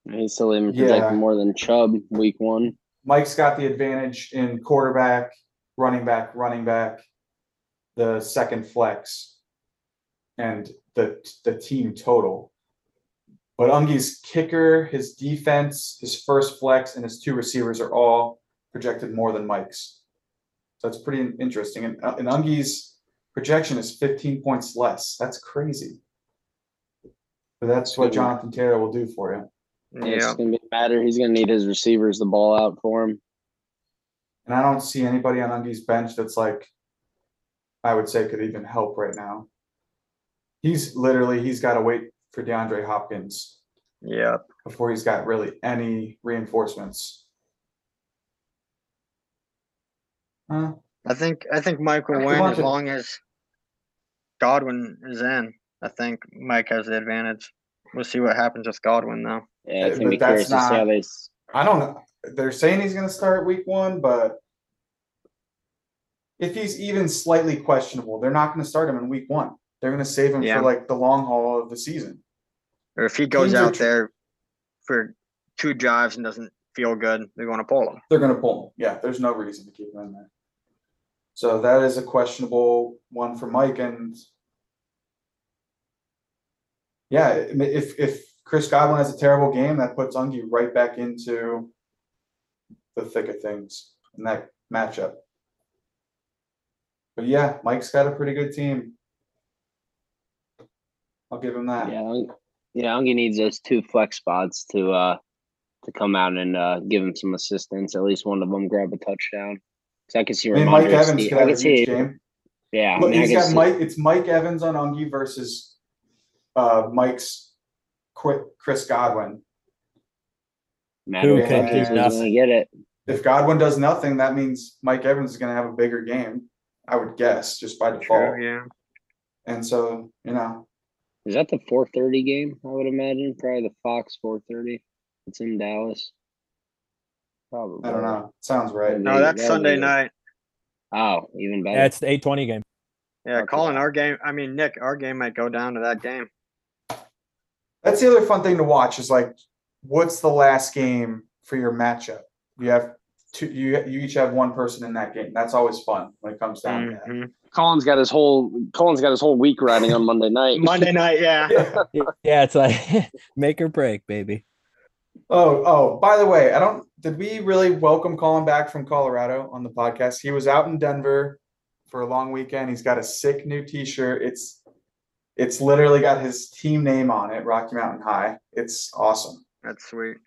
He's still even Yeah. projected more than Chubb week one. Mike's got the advantage in quarterback, running back, running back, the second flex, and the the team total. But Ungi's kicker, his defense, his first flex, and his two receivers are all projected more than Mike's. So that's pretty interesting. And, uh, and Ungi's projection is 15 points less. That's crazy. But that's what Jonathan Taylor will do for you. Yeah. It's gonna be matter. He's gonna need his receivers the ball out for him. And I don't see anybody on Ungi's bench that's like, I would say could even help right now. He's literally, he's got to wait for DeAndre Hopkins Yeah. before he's got really any reinforcements. Huh? I think I think Mike will win as long as Godwin is in. I think Mike has the advantage. We'll see what happens with Godwin though. Yeah, Yeah, it's gonna be that's curious to see how not- they. s- I don't know. They're saying he's going to start week one, but if he's even slightly questionable, they're not going to start him in week one. They're going to save him Yeah. for like the long haul of the season. Or if he goes Teams out tr- there for two drives and doesn't feel good, they're going to pull him. They're gonna pull him. Yeah, there's no reason to keep him in there. So that is a questionable one for Mike and. Yeah, if if Chris Godwin has a terrible game, that puts Ungi right back into. The thick of things in that matchup. But yeah, Mike's got a pretty good team. I'll give him that. Yeah, Ung- yeah. Ungi needs those two flex spots to uh to come out and uh give him some assistance. At least one of them grab a touchdown. Cause I can see I mean, Mike Evans Ste- could have a huge game. Yeah, I Look, mean, I he's can got see- Mike. It's Mike Evans on Ungi versus uh, Mike's quick Chris Godwin. matter Who can fact, do nothing. get it. If Godwin does nothing, that means Mike Evans is going to have a bigger game. I would guess just by default. yeah. And so you know, Is that the four thirty game? I would imagine probably the Fox four thirty. It's in Dallas. Probably. I don't know. Sounds right. No, that's that'll Sunday be- night. Oh, even better. Yeah, it's the eight twenty game. Yeah, Okay. Colin, our game. I mean, Nick, our game might go down to that game. That's the other fun thing to watch. Is like, what's the last game for your matchup? You have two. You you each have one person in that game. That's always fun when it comes down to that. Mhm. Colin's got his whole Colin's got his whole week riding on Monday night. Monday night, yeah. Yeah. Yeah, it's like make or break, baby. Oh, oh, by the way, I don't did we really welcome Colin back from Colorado on the podcast? He was out in Denver for a long weekend. He's got a sick new t-shirt. It's it's literally got his team name on it, Rocky Mountain High. It's awesome. That's sweet.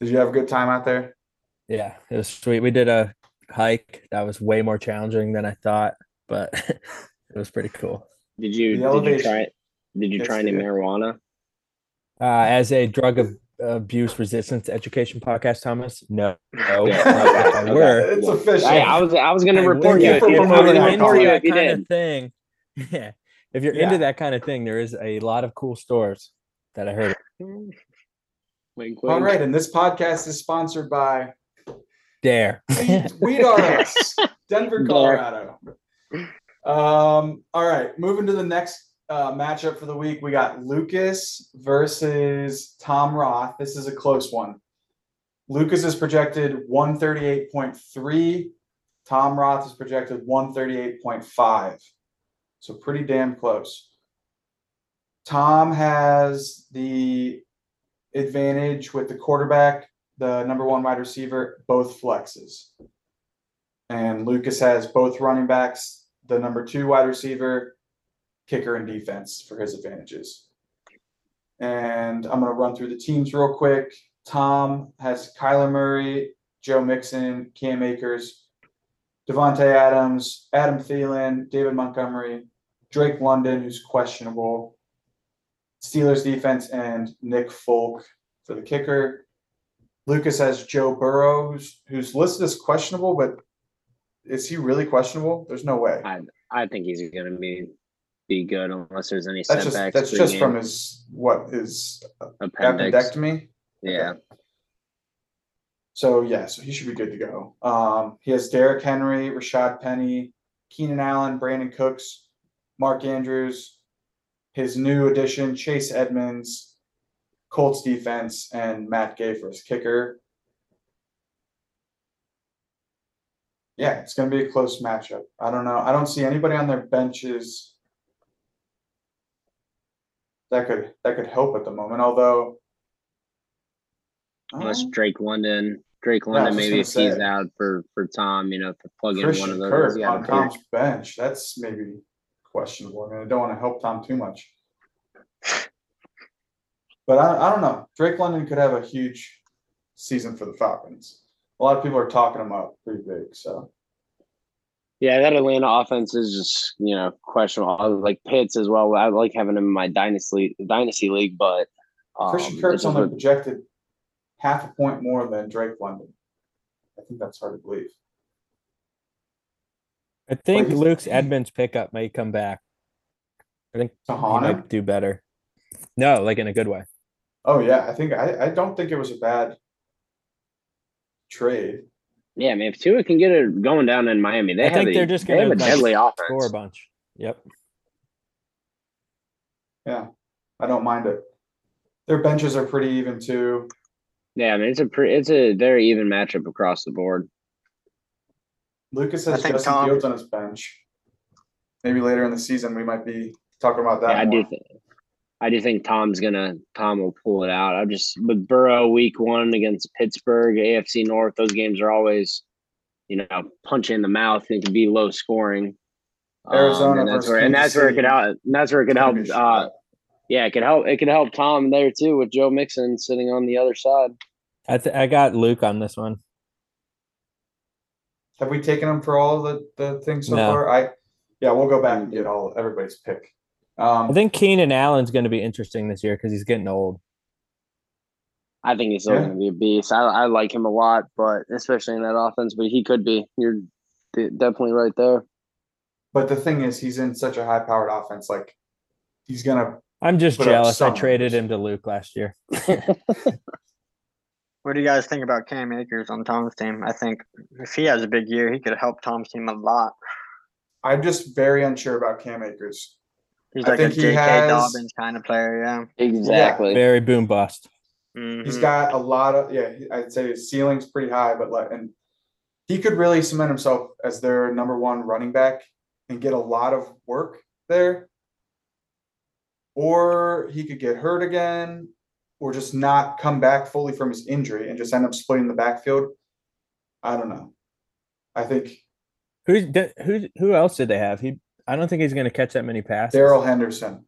Did you have a good time out there? Yeah, it was sweet. We did a hike that was way more challenging than I thought, but it was pretty cool. Did you The did you try did you try any dude. marijuana? Uh, as a drug ab- abuse resistance education podcast, Thomas, no, no. Yeah, but if okay, I were, It's official. Hey, I was I was gonna I report you. Thank you if- for I was promoting gonna that, into report you Colin. if that you kind did. of thing, yeah. If you're Yeah. into that kind of thing, there is a lot of cool stores that I heard. Wink, All wink. and this podcast is sponsored by Dare. Weed, Weed RS, Denver, Colorado. Um, all right, moving to the next uh, matchup for the week. We got Lucas versus Tom Roth. This is a close one. Lucas is projected 138.3. Tom Roth is projected 138.5. So pretty damn close. Tom has the advantage with the quarterback, the number one wide receiver, both flexes. And Lucas has both running backs, the number two wide receiver, kicker, and defense for his advantages. And I'm going to run through the teams real quick. Tom has Kyler Murray, Joe Mixon, Cam Akers, Davante Adams, Adam Thielen, David Montgomery, Drake London, who's questionable, Steelers defense, and Nick Folk for the kicker. Lucas has Joe Burrow, who's who's listed as questionable, but is he really questionable? There's no way. I I think he's gonna be be good unless there's any That's just setbacks. that's just from his what his appendix. appendectomy. Yeah. So yeah, so he should be good to go. Um, he has Derrick Henry, Rashaad Penny, Keenan Allen, Brandin Cooks, Mark Andrews, his new addition, Chase Edmonds, Colts defense, and Matt Gay for his kicker. Yeah, it's gonna be a close matchup. I don't know. I don't see anybody on their benches that could that could help at the moment, although Unless Drake London, Drake Yeah, London, just maybe if gonna he's out for for Tom, you know, to plug in one of those. Kirk yeah, on. Tom's bench, that's maybe questionable. I mean, I don't want to help Tom too much. But I, I don't know. Drake London could have a huge season for the Falcons. A lot of people are talking him up pretty big, so Yeah, that Atlanta offense is just you know questionable. I like Pitts as well. I like having him in my dynasty dynasty league, but um, Christian Kirk's just only projected half a point more than Drake London. I think that's hard to believe. I think he's- Luke's Edmonds pickup may come back. I think To he might do better. No, like in a good way. Oh yeah, I think I, I don't think it was a bad trade. yeah, I mean, if Tua can get it going down in Miami, they I have think a, they're just they have gonna, a like, deadly Score offense. a bunch. Yep. Yeah, I don't mind it. Their benches are pretty even too. Yeah, I mean it's a pre- it's a very even matchup across the board. Lucas has think Justin Tom- Fields on his bench. Maybe later in the season we might be talking about that. Yeah, I do think I do think Tom's gonna Tom will pull it out. I'm just with Burrow week one against Pittsburgh, AFC North. Those games are always, you know, punch in the mouth and can be low scoring. Um, Arizona and that's where and that's where it could help. And that's where it could help. Uh, yeah, it could help. It could help Tom there too with Joe Mixon sitting on the other side. I th- I got Luke on this one. Have we taken them for all the the things so No. far? I yeah, we'll go back and get all everybody's pick. Um, I think Keenan Allen's going to be interesting this year because he's getting old. I think he's still Yeah. going to be a beast. I, I like him a lot, but especially in that offense. But he could be. You're de- definitely right there. but the thing is, he's in such a high powered offense. Like he's gonna. I'm just jealous. I traded him to Luke last year. What do you guys think about Cam Akers on Tom's team? I think if he has a big year, he could help Tom's team a lot. I'm just very unsure about Cam Akers. He's I like a think he J.K. has- Dobbins kind of player, yeah. exactly. Very boom bust. He's Mhm. got a lot of yeah. I'd say his ceiling's pretty high, but like and he could really cement himself as their number one running back and get a lot of work there. Or he could get hurt again, or just not come back fully from his injury and just end up splitting the backfield. I don't know. I think Who's d- who? Who else did they have? He. I don't think he's going to catch that many passes. Darrell Henderson.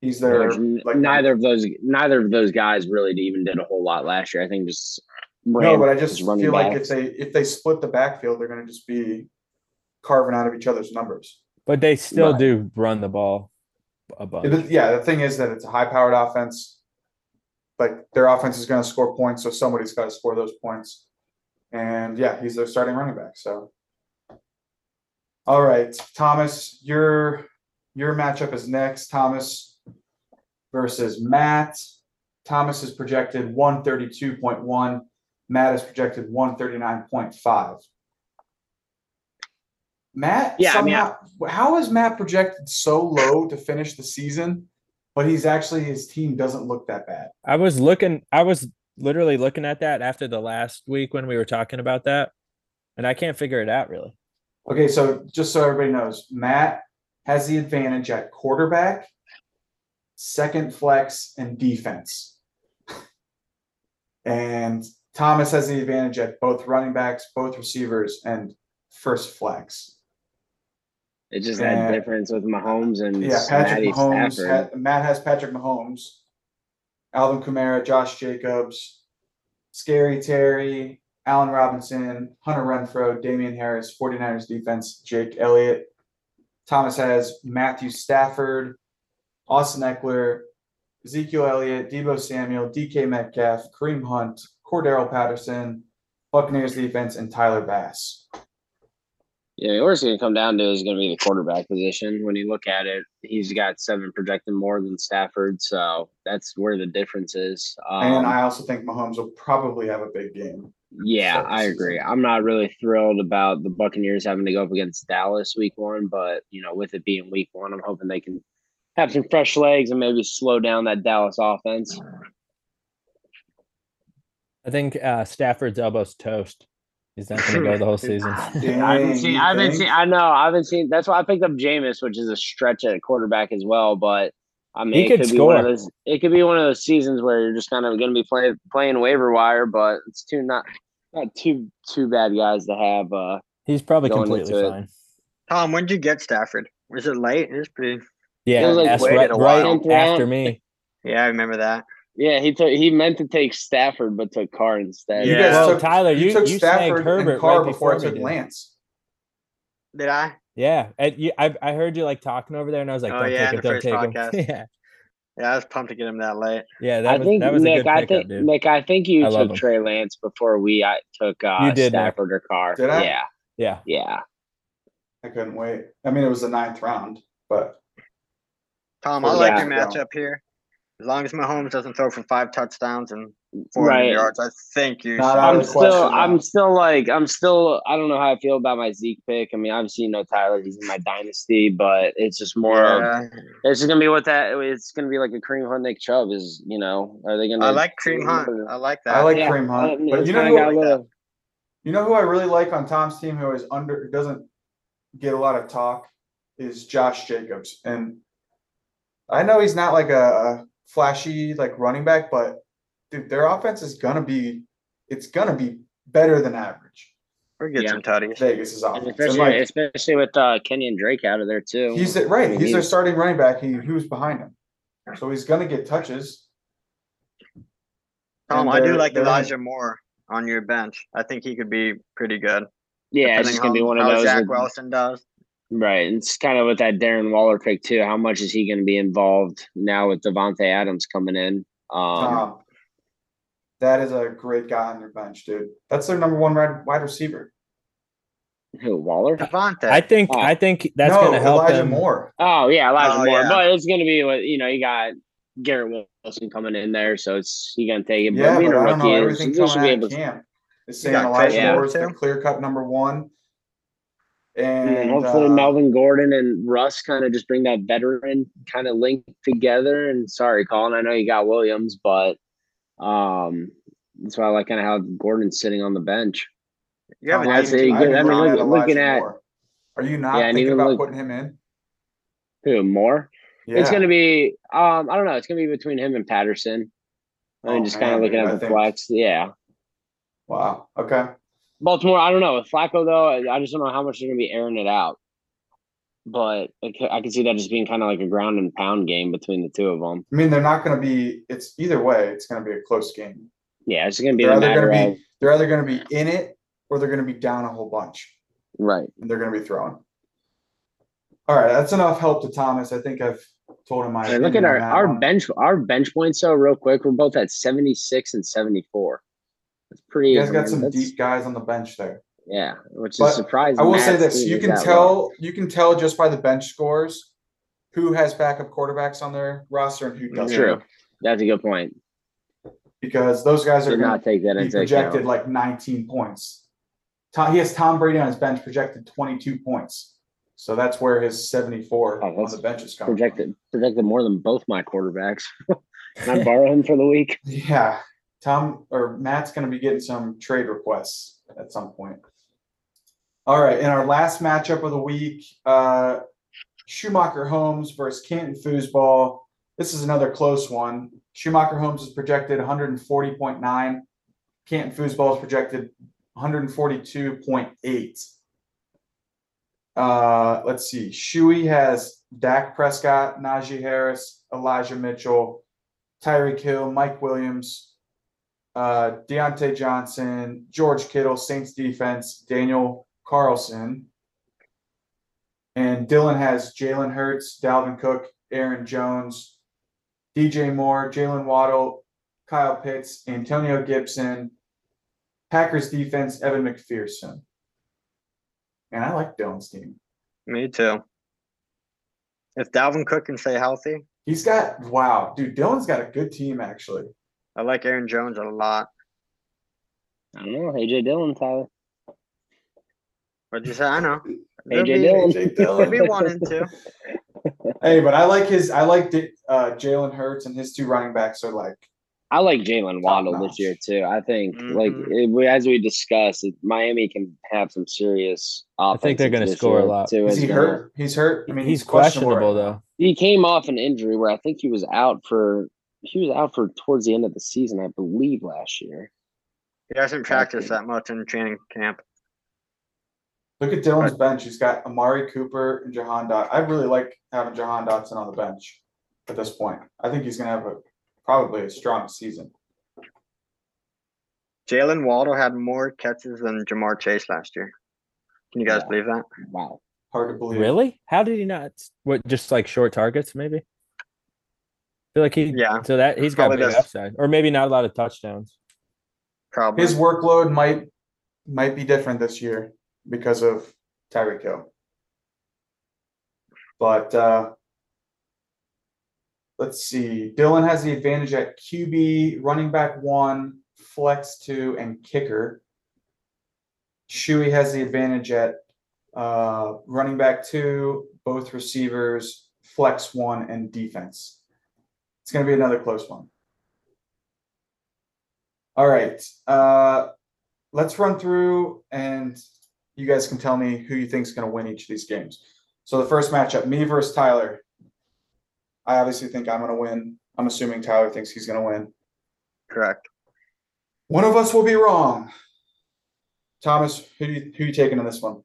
He's there. Like neither of those neither of those guys really even did a whole lot last year. I think just No, but I just running feel like if backs. they if they split the backfield, they're gonna just be carving out of each other's numbers. but they still Right. do run the ball a bunch. It- Yeah, the thing is that it's a high powered offense. Like their offense is gonna score points, so somebody's gotta score those points. And yeah, he's their starting running back, so. All right, Thomas, your your matchup is next. Thomas versus Matt. Thomas is projected one thirty-two point one. Matt is projected one thirty-nine point five. Matt, Yeah, I mean, somehow, how is Matt projected so low to finish the season? But he's actually his team doesn't look that bad. I was looking. I was literally looking at that after the last week when we were talking about that, and I can't figure it out really. Okay, so just so everybody knows, Matt has the advantage at quarterback, second flex, and defense. And Thomas has the advantage at both running backs, both receivers, and first flex. It's just that difference with Mahomes and Yeah, Patrick Matty Mahomes. Matt has Patrick Mahomes, Alvin Kamara, Josh Jacobs, Scary Terry, Allen Robinson, Hunter Renfrow, Damien Harris, 49ers defense, Jake Elliott. Thomas has Matthew Stafford, Austin Ekeler, Ezekiel Elliott, Deebo Samuel, DK Metcalf, Kareem Hunt, Cordero Patterson, Buccaneers defense, and Tyler Bass. Yeah, what it's going to come down to is going to be the quarterback position. When you look at it, he's got seven projected more than Stafford, so that's where the difference is. Um, and I also think Mahomes will probably have a big game. Yeah, start I agree. I'm not really thrilled about the Buccaneers having to go up against Dallas week one, but you know, with it being week one, I'm hoping they can have some fresh legs and maybe slow down that Dallas offense. I think uh, Stafford's elbow's toast. He's not going to go the whole season. I haven't seen. I haven't think? seen. I know. I haven't seen. That's why I picked up Jameis, which is a stretch at quarterback as well. But I mean, He it could could be one of those. It could be one of those seasons where you're just kind of going to be playing playing waiver wire, but it's too not not too too bad guys to have. Uh, He's probably Going completely into it. fine. Tom, when did you get Stafford? Was it late? It was pretty. Yeah, was like that's right, a right while. after me. Yeah, I remember that. yeah, he took. He meant to take Stafford, but took Carr instead. You Yeah. guys Well, took, Tyler, you- took you snagged Stafford Herbert and Carr right before I before me, took. Lance. Did I? Yeah, and you, I I heard you like talking over there, and I was like, Oh, "Don't yeah, take it, the don't first take him." podcast. yeah, Yeah, I was pumped to get him that late. yeah, that I was think that was a Nick. good I pickup, think dude. Nick. I think you I took. Trey Lance before we I took uh, You did, Nick. Stafford or Carr. Did I? Yeah, Yeah, yeah. I couldn't wait. I mean, it was the ninth round, but Tom, I like Yeah. your matchup here. As long as Mahomes doesn't throw for five touchdowns and 400 Right. yards, I think you Not I'm still. question, I'm still like. I'm still. I don't know how I feel about my Zeke pick. I mean, obviously, you know Tyler. He's in my dynasty, but it's just more of. It's just gonna be what that. It's gonna be like a Kareem Hunt. Nick Chubb is. You know, are they gonna? I like Kareem Hunt. I like that. I like Yeah, Kareem Hunt. I mean, but you know who, got little- you know who I really like on Tom's team who is under doesn't get a lot of talk is Josh Jacobs. And I know he's not like a, a flashy like running back, but dude, their offense is gonna be it's gonna be better than average. We'll get Yeah. some tutties. Vegas's and offense. Especially, like, especially with uh, Kenyan Drake out of there too. he's the- right, I mean, he's their starting running back. He who's behind him. So he's gonna get touches. Tom, I do like Elijah Moore on your bench. I think he could be pretty good. Yeah, it's just gonna be one of how those. Zach with- Wilson does. Right. and It's kind of with that Darren Waller pick too. How much is he going to be involved now with Davante Adams coming in? Um, Tom. That is a great guy on their bench, dude. That's their number one wide, wide receiver. who Waller? Devontae. I think Oh. I think that's no, going to help Elijah him. Moore. Oh yeah, Elijah Oh, Moore. yeah. But it's going to be what you know. You got Garrett Wilson coming in there, so it's he going to take it. Yeah, but but a I don't know. rookie, Everything is, coming be out of camp is You saying Elijah Chris Moore is the clear cut number one. And And hopefully uh, Melvin Gordon and Russ kind of just bring that veteran kind of link together. And sorry, Colin, I know you got Williams, but um, that's why I like kind of how Gordon's sitting on the bench. Yeah, I'd say good. I mean, looking look- at looking at- Moore. Are you not Yeah, thinking even about look- putting him in? Who more? Yeah. It's gonna be um I don't know. It's gonna be between him and Patterson. I mean, Oh, just kind of looking at the flex. Yeah, Wow. Okay. Baltimore. I don't know with Flacco though. I- just don't know how much they're gonna be airing it out. But I I can see that just being kind of like a ground and pound game between the two of them. I mean, they're not going to be. It's either way. It's going to be a close game. Yeah, it's gonna be They're a either matter going to of be. They're either going to be in it or they're going to be down a whole bunch, right. and they're going to be throwing. All right, that's enough help to Thomas. I think I've told him my. Hey, look at our our one. bench our bench points though. Real quick, we're both at seventy six and seventy four. That's pretty. You guys got some that's- deep guys on the bench there. Yeah, which But is surprising. I will say this: you can tell you can tell just by the bench scores who has backup quarterbacks on their roster and who doesn't. True. That's a good point. Because those guys are going not take that into projected account. like 19 points. Tom, he has Tom Brady on his bench projected 22 points. So that's where his 74 Oh, on the bench is coming. from. projected projected more than both my quarterbacks. Can I borrow him for the week? Yeah, Tom or Matt's going to be getting some trade requests at some point. All right, in our last matchup of the week, uh, Schumacher Homes versus Canton Foosball. This is another close one. Schumacher Homes is projected 140.9. Canton Foosball is projected 142.8. Uh, let's see. Shuey has Dak Prescott, Najee Harris, Elijah Mitchell, Tyreek Hill, Mike Williams, uh, Diontae Johnson, George Kittle, Saints defense, Daniel Carlson. And Dylan has Jalen Hurts, Dalvin Cook, Aaron Jones, DJ Moore, Jaylen Waddle, Kyle Pitts, Antonio Gibson, Packers defense, Evan McPherson. And I like Dylan's team. Me too. If Dalvin Cook can stay healthy, He's got wow, dude. Dylan's got a good team actually. I like Aaron Jones a lot. I don't know. AJ Dillon, Tyler. What'd you say? I know. There'll AJ be- Dillon. AJ There'll Dillon. be one and two. Hey, but I like his. I like uh, Jalen Hurts and his two running backs are like. I like Jaylen Waddle notch. this year too. I think, like Mhm. it- we- as we discussed, it, Miami can have some serious. I think they're gonna score a lot. Too, Is he gonna- hurt? He's hurt. I mean, he's questionable questionable right though. He came off an injury where I think he was out for. He was out for towards the end of the season, I believe, last year. He hasn't practiced that much in training camp. Look at Dylan's bench. He's got Amari Cooper and Jahan Dot. I really like having Jahan Dotson on the bench at this point. I think he's gonna have a probably a strong season. Jaylen Waddle had more catches than Ja'Marr Chase last year. Can you guys Yeah. believe that? Wow. Hard to believe. Really? How did he not? What? Just like short targets, maybe. Feel like he. Yeah. So that he's got Probably big does. upside, or maybe not a lot of touchdowns. Probably. His workload might might be different this year because of Tyreek Hill. But uh let's see. Dylan has the advantage at QB, running back one, flex two, and kicker. Shuey has the advantage at uh running back two, both receivers, flex one, and defense. It's gonna be another close one. All right, uh, let's run through and you guys can tell me who you think is going to win each of these games. So the first matchup, me versus Tyler. I obviously think I'm going to win. I'm assuming Tyler thinks he's going to win. Correct. One of us will be wrong. Thomas, who do you, who you taking in this one?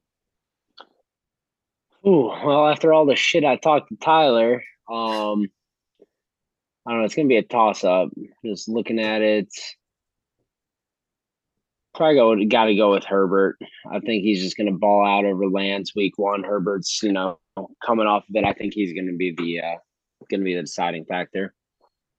Ooh, well, after all the shit I talked to Tyler, um, I don't know. It's gonna be a toss up. Just looking at it, probably go. Got to go with Herbert. I think he's just gonna ball out over Lance week one. Herbert's, you know, coming off of it. I think he's gonna be the uh, gonna be the deciding factor.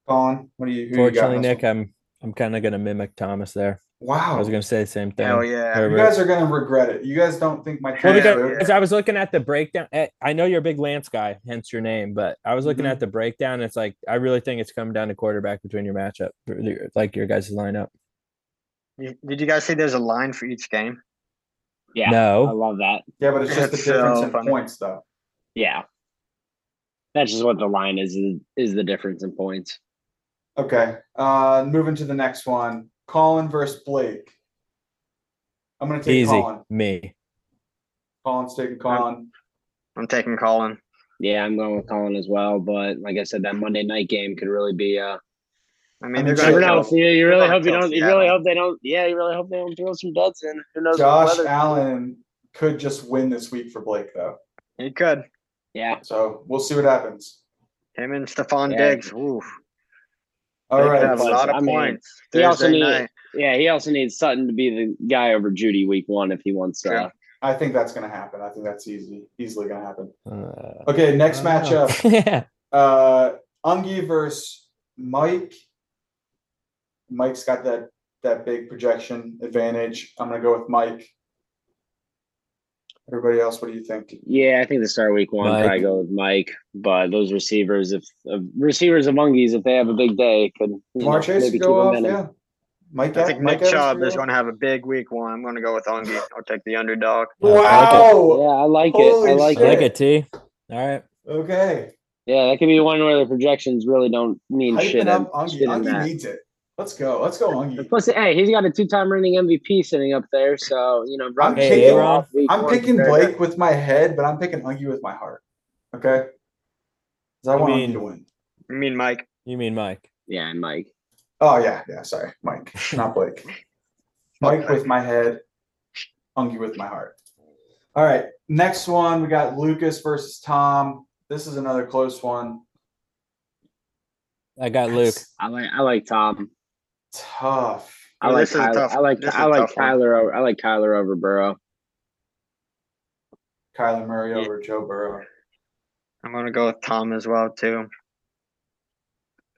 Colin, what do you? Who you got Fortunately, Nick, one? I'm I'm kind of gonna mimic Thomas there. I was gonna say the same thing. Hell yeah. you guys are going to regret it. You guys don't think my Well, team is Yeah, because I was looking at the breakdown. eh, I know you're a big Lance guy, hence your name. But I was looking Mhm. at the breakdown. And it's like I really think it's coming down to quarterback between your matchup, like your guys' lineup. You- Did you guys see there's a line for each game? Yeah, No. I love that. Yeah, but it's just the difference so in funny. points, though. Yeah, that's just what the line is. Is, is the difference in points? Okay, uh, moving to the next one. Colin versus Blake. I'm gonna take easy. Colin. Me. Colin's taking Colin. I'm taking Colin. Yeah, I'm going with Colin as well. But like I said, that Monday night game could really be. Uh, I I mean, mean, they're gonna know. kill. You, you really hope you don't. You really hope they don't. Yeah, you really hope they don't throw some duds in. Who knows? Josh Allen could just win this week for Blake, though. He could. Yeah, So we'll see what happens. Him and Stefon Yeah. Diggs. Oof. All they could right. have a lot of I mean, points. he also need- yeah. He also needs Sutton to be the guy over Judy week one if he wants. True. Uh, I think that's gonna happen. I think that's easy, easily gonna happen. Uh, Okay, next I matchup. yeah. Uh, Ungi versus Mike. Mike's got that that big projection advantage. I'm gonna go with Mike. Everybody else, what do you think? yeah, I think the start week one Mike. probably go with Mike. But those receivers, if uh, receivers of Mungies, if they have a big day, could you Chase go keep off, them yeah. Mike, I think Mike Nick Chubb is going to have a big week one. I'm going to go with Ungi. I'll take the underdog. I like. Wow. Yeah, I like it. Holy I like I like it. it, T. All right. Okay. Yeah, that could be one where the projections really don't mean Hyping shit. up in- Ungi. shit Ungi needs it. Let's go. Let's go, Ungi. Plus, hey, he's got a two-time reigning MVP sitting up there, so you know. I'm Rodgers picking- off I'm picking Blake with my head, but I'm picking Ungi with my heart. Okay? Because I You want mean- Ungi to win. I mean, Mike. You mean Mike? Yeah, and Mike. Oh yeah, yeah. Sorry, Mike, not Blake. Mike with my head, Ungi with my heart. All right, next one we got Lucas versus Tom. This is another close one. I got Luke. I like. I like Tom. Tough. I like. this Kyler, tough- I like. this is I a like tough one. Kyler. Over, I like Kyler over Burrow. Kyler Murray Yeah. over Joe Burrow. I'm going to go with Tom as well, too.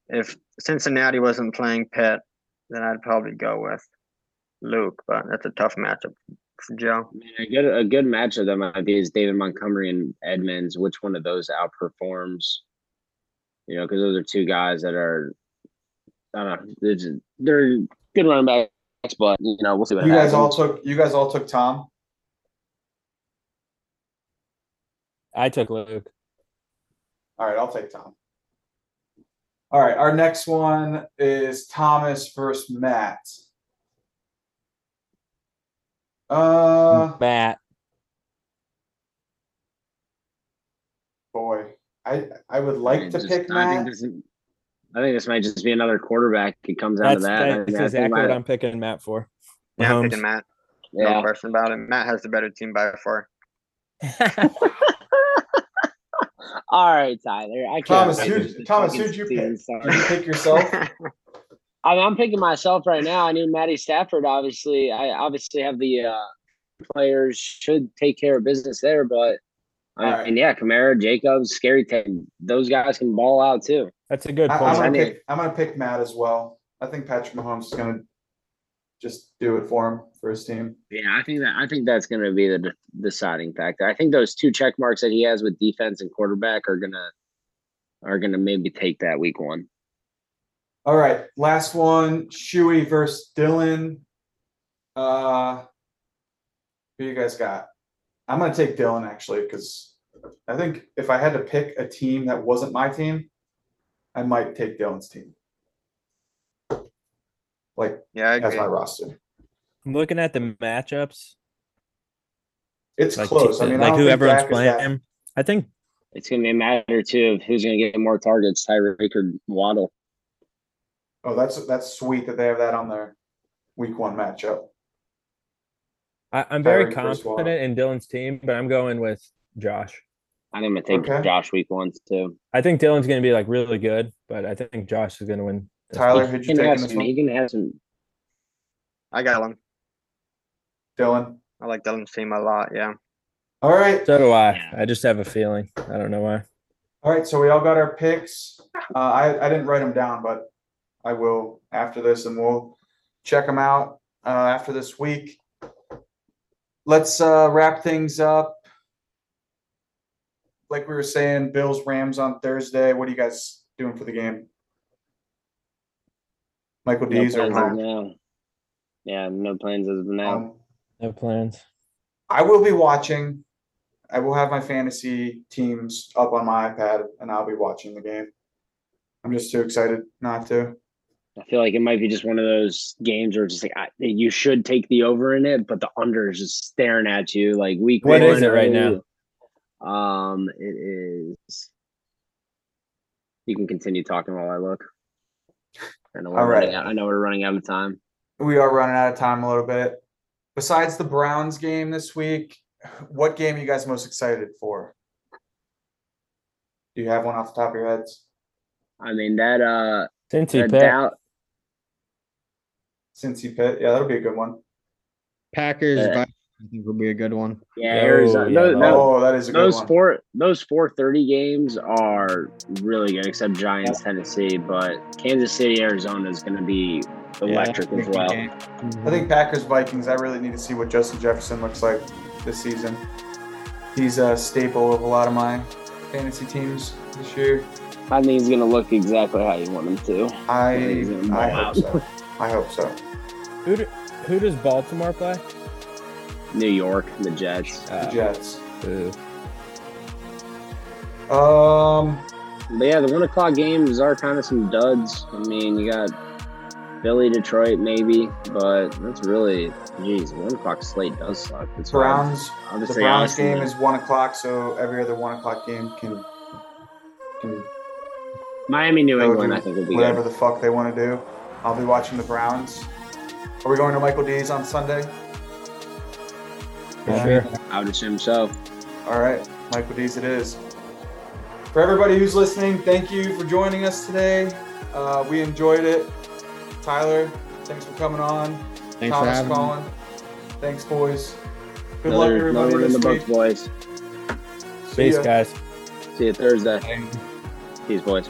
If Cincinnati wasn't playing Pitt, then I'd probably go with Luke, but that's a tough matchup for Joe. I mean, a good a good match of them might be is David Montgomery and Edmonds. Which one of those outperforms? You know, because those are two guys that are. I don't know. They're, just- they're good running backs but you know we'll see what You guys all took, you guys all took Tom? I took Luke. All right, I'll take Tom. All right, our next one is Thomas versus Matt. Uh, Matt. boy, I I would like to Just- pick Matt. is- I think this might just be another quarterback. It comes out That's, to that. I that's mean, I think exactly what my- I'm picking Matt for. Yeah, I'm picking Matt. No yeah. question about it. Matt has the better team by far. All right, Tyler. I can't Thomas, who- for Thomas, who'd you pick? Did you pick yourself? I mean, I'm picking myself right now. I need Matty Stafford. Obviously, I obviously have the uh, players should take care of business there, but I Alright. mean, yeah, Kamara, Jacobs, Scary Ted, those guys can ball out too. That's a good I, am point. gonna I need- pick. I'm gonna pick Matt as well. I think Patrick Mahomes is gonna just do it for him for his team. Yeah, I think that I think that's going to be the de- deciding factor. I think those two check marks that he has with defense and quarterback are gonna are gonna maybe take that week one. All right, last one, Shuey versus Dylan. Uh, who you guys got? I'm gonna take Dylan actually because I think if I had to pick a team that wasn't my team, I might take Dylan's team. Like Yeah, I as agree. my roster, I'm looking at the matchups. it's Like, close. I mean, I like don't who think everyone's Dak is that- playing. I think It's going to be a matter too of who's going to get more targets, Tyreek or Waddle. Oh, that's that's sweet that they have that on their week one matchup. I, I'm very Tyreek versus Waddle. confident in Dylan's team, but I'm going with Josh. I'm going to take Okay. Josh week one too. I think Dylan's going to be like really good, but I think Josh is going to win. Tyler, who'd you can take have in this some. one? He can have some. I got one. Dylan. I like Dylan's team a lot. Yeah. All right. So do I. I just have a feeling. I don't know why. All right, so we all got our picks. Uh, I, I didn't write them down, but I will after this and we'll check them out uh, after this week. Let's uh, wrap things up. Like we were saying, Bills Rams on Thursday. What are you guys doing for the game? Michael No D's or plans as now. Yeah, no plans as of now. Um, No plans. I will be watching. I will have my fantasy teams up on my iPad and I'll be watching the game. I'm just too excited not to. I feel like it might be just one of those games where it's just like I, you should take the over in it, but the under is just staring at you like week. What is one it right early. Um, it is. You can continue talking while I look. I know we're All right. running out. I know we're running out of time. We are running out of time a little bit. Besides the Browns game this week, what game are you guys most excited for? Do you have one off the top of your heads? I mean that uh Cincy that pick. Dow- Cincy Pitt, yeah, that'll be a good one. Packers, Uh, Vikings, I think will be a good one. yeah, Oh, Arizona. yeah, those, that- those- Oh, that is a good those one. four those four thirty games are really good, except Giants, Tennessee, but Kansas City, Arizona is going to be electric as well. I think Packers Vikings. I really need to see what Justin Jefferson looks like this season. He's a staple of a lot of my fantasy teams this year. I think he's going to look exactly how you want him to. I He's gonna I hope so. I hope so. Who, do, who does Baltimore play? New York, the Jets. The Uh, Jets. Um, But yeah, the one o'clock games are kind of some duds. I mean, you got Philly, Detroit, maybe, but that's really, geez, one o'clock slate does suck. Why Browns. The Browns game is one o'clock, so every other one o'clock game can can Miami, New England. I think will be whatever good. the fuck they want to do. I'll be watching the Browns. Are we going to Michael D's on Sunday? For sure. I would assume so. All right, Michael D's it is. For everybody who's listening, thank you for joining us today. Uh, we enjoyed it. Tyler, thanks for coming on. Thanks for Thomas, having me. Thanks, boys. Good luck, everybody, another in this the week. books, boys. See Peace, ya. guys. See you Thursday. Peace, boys.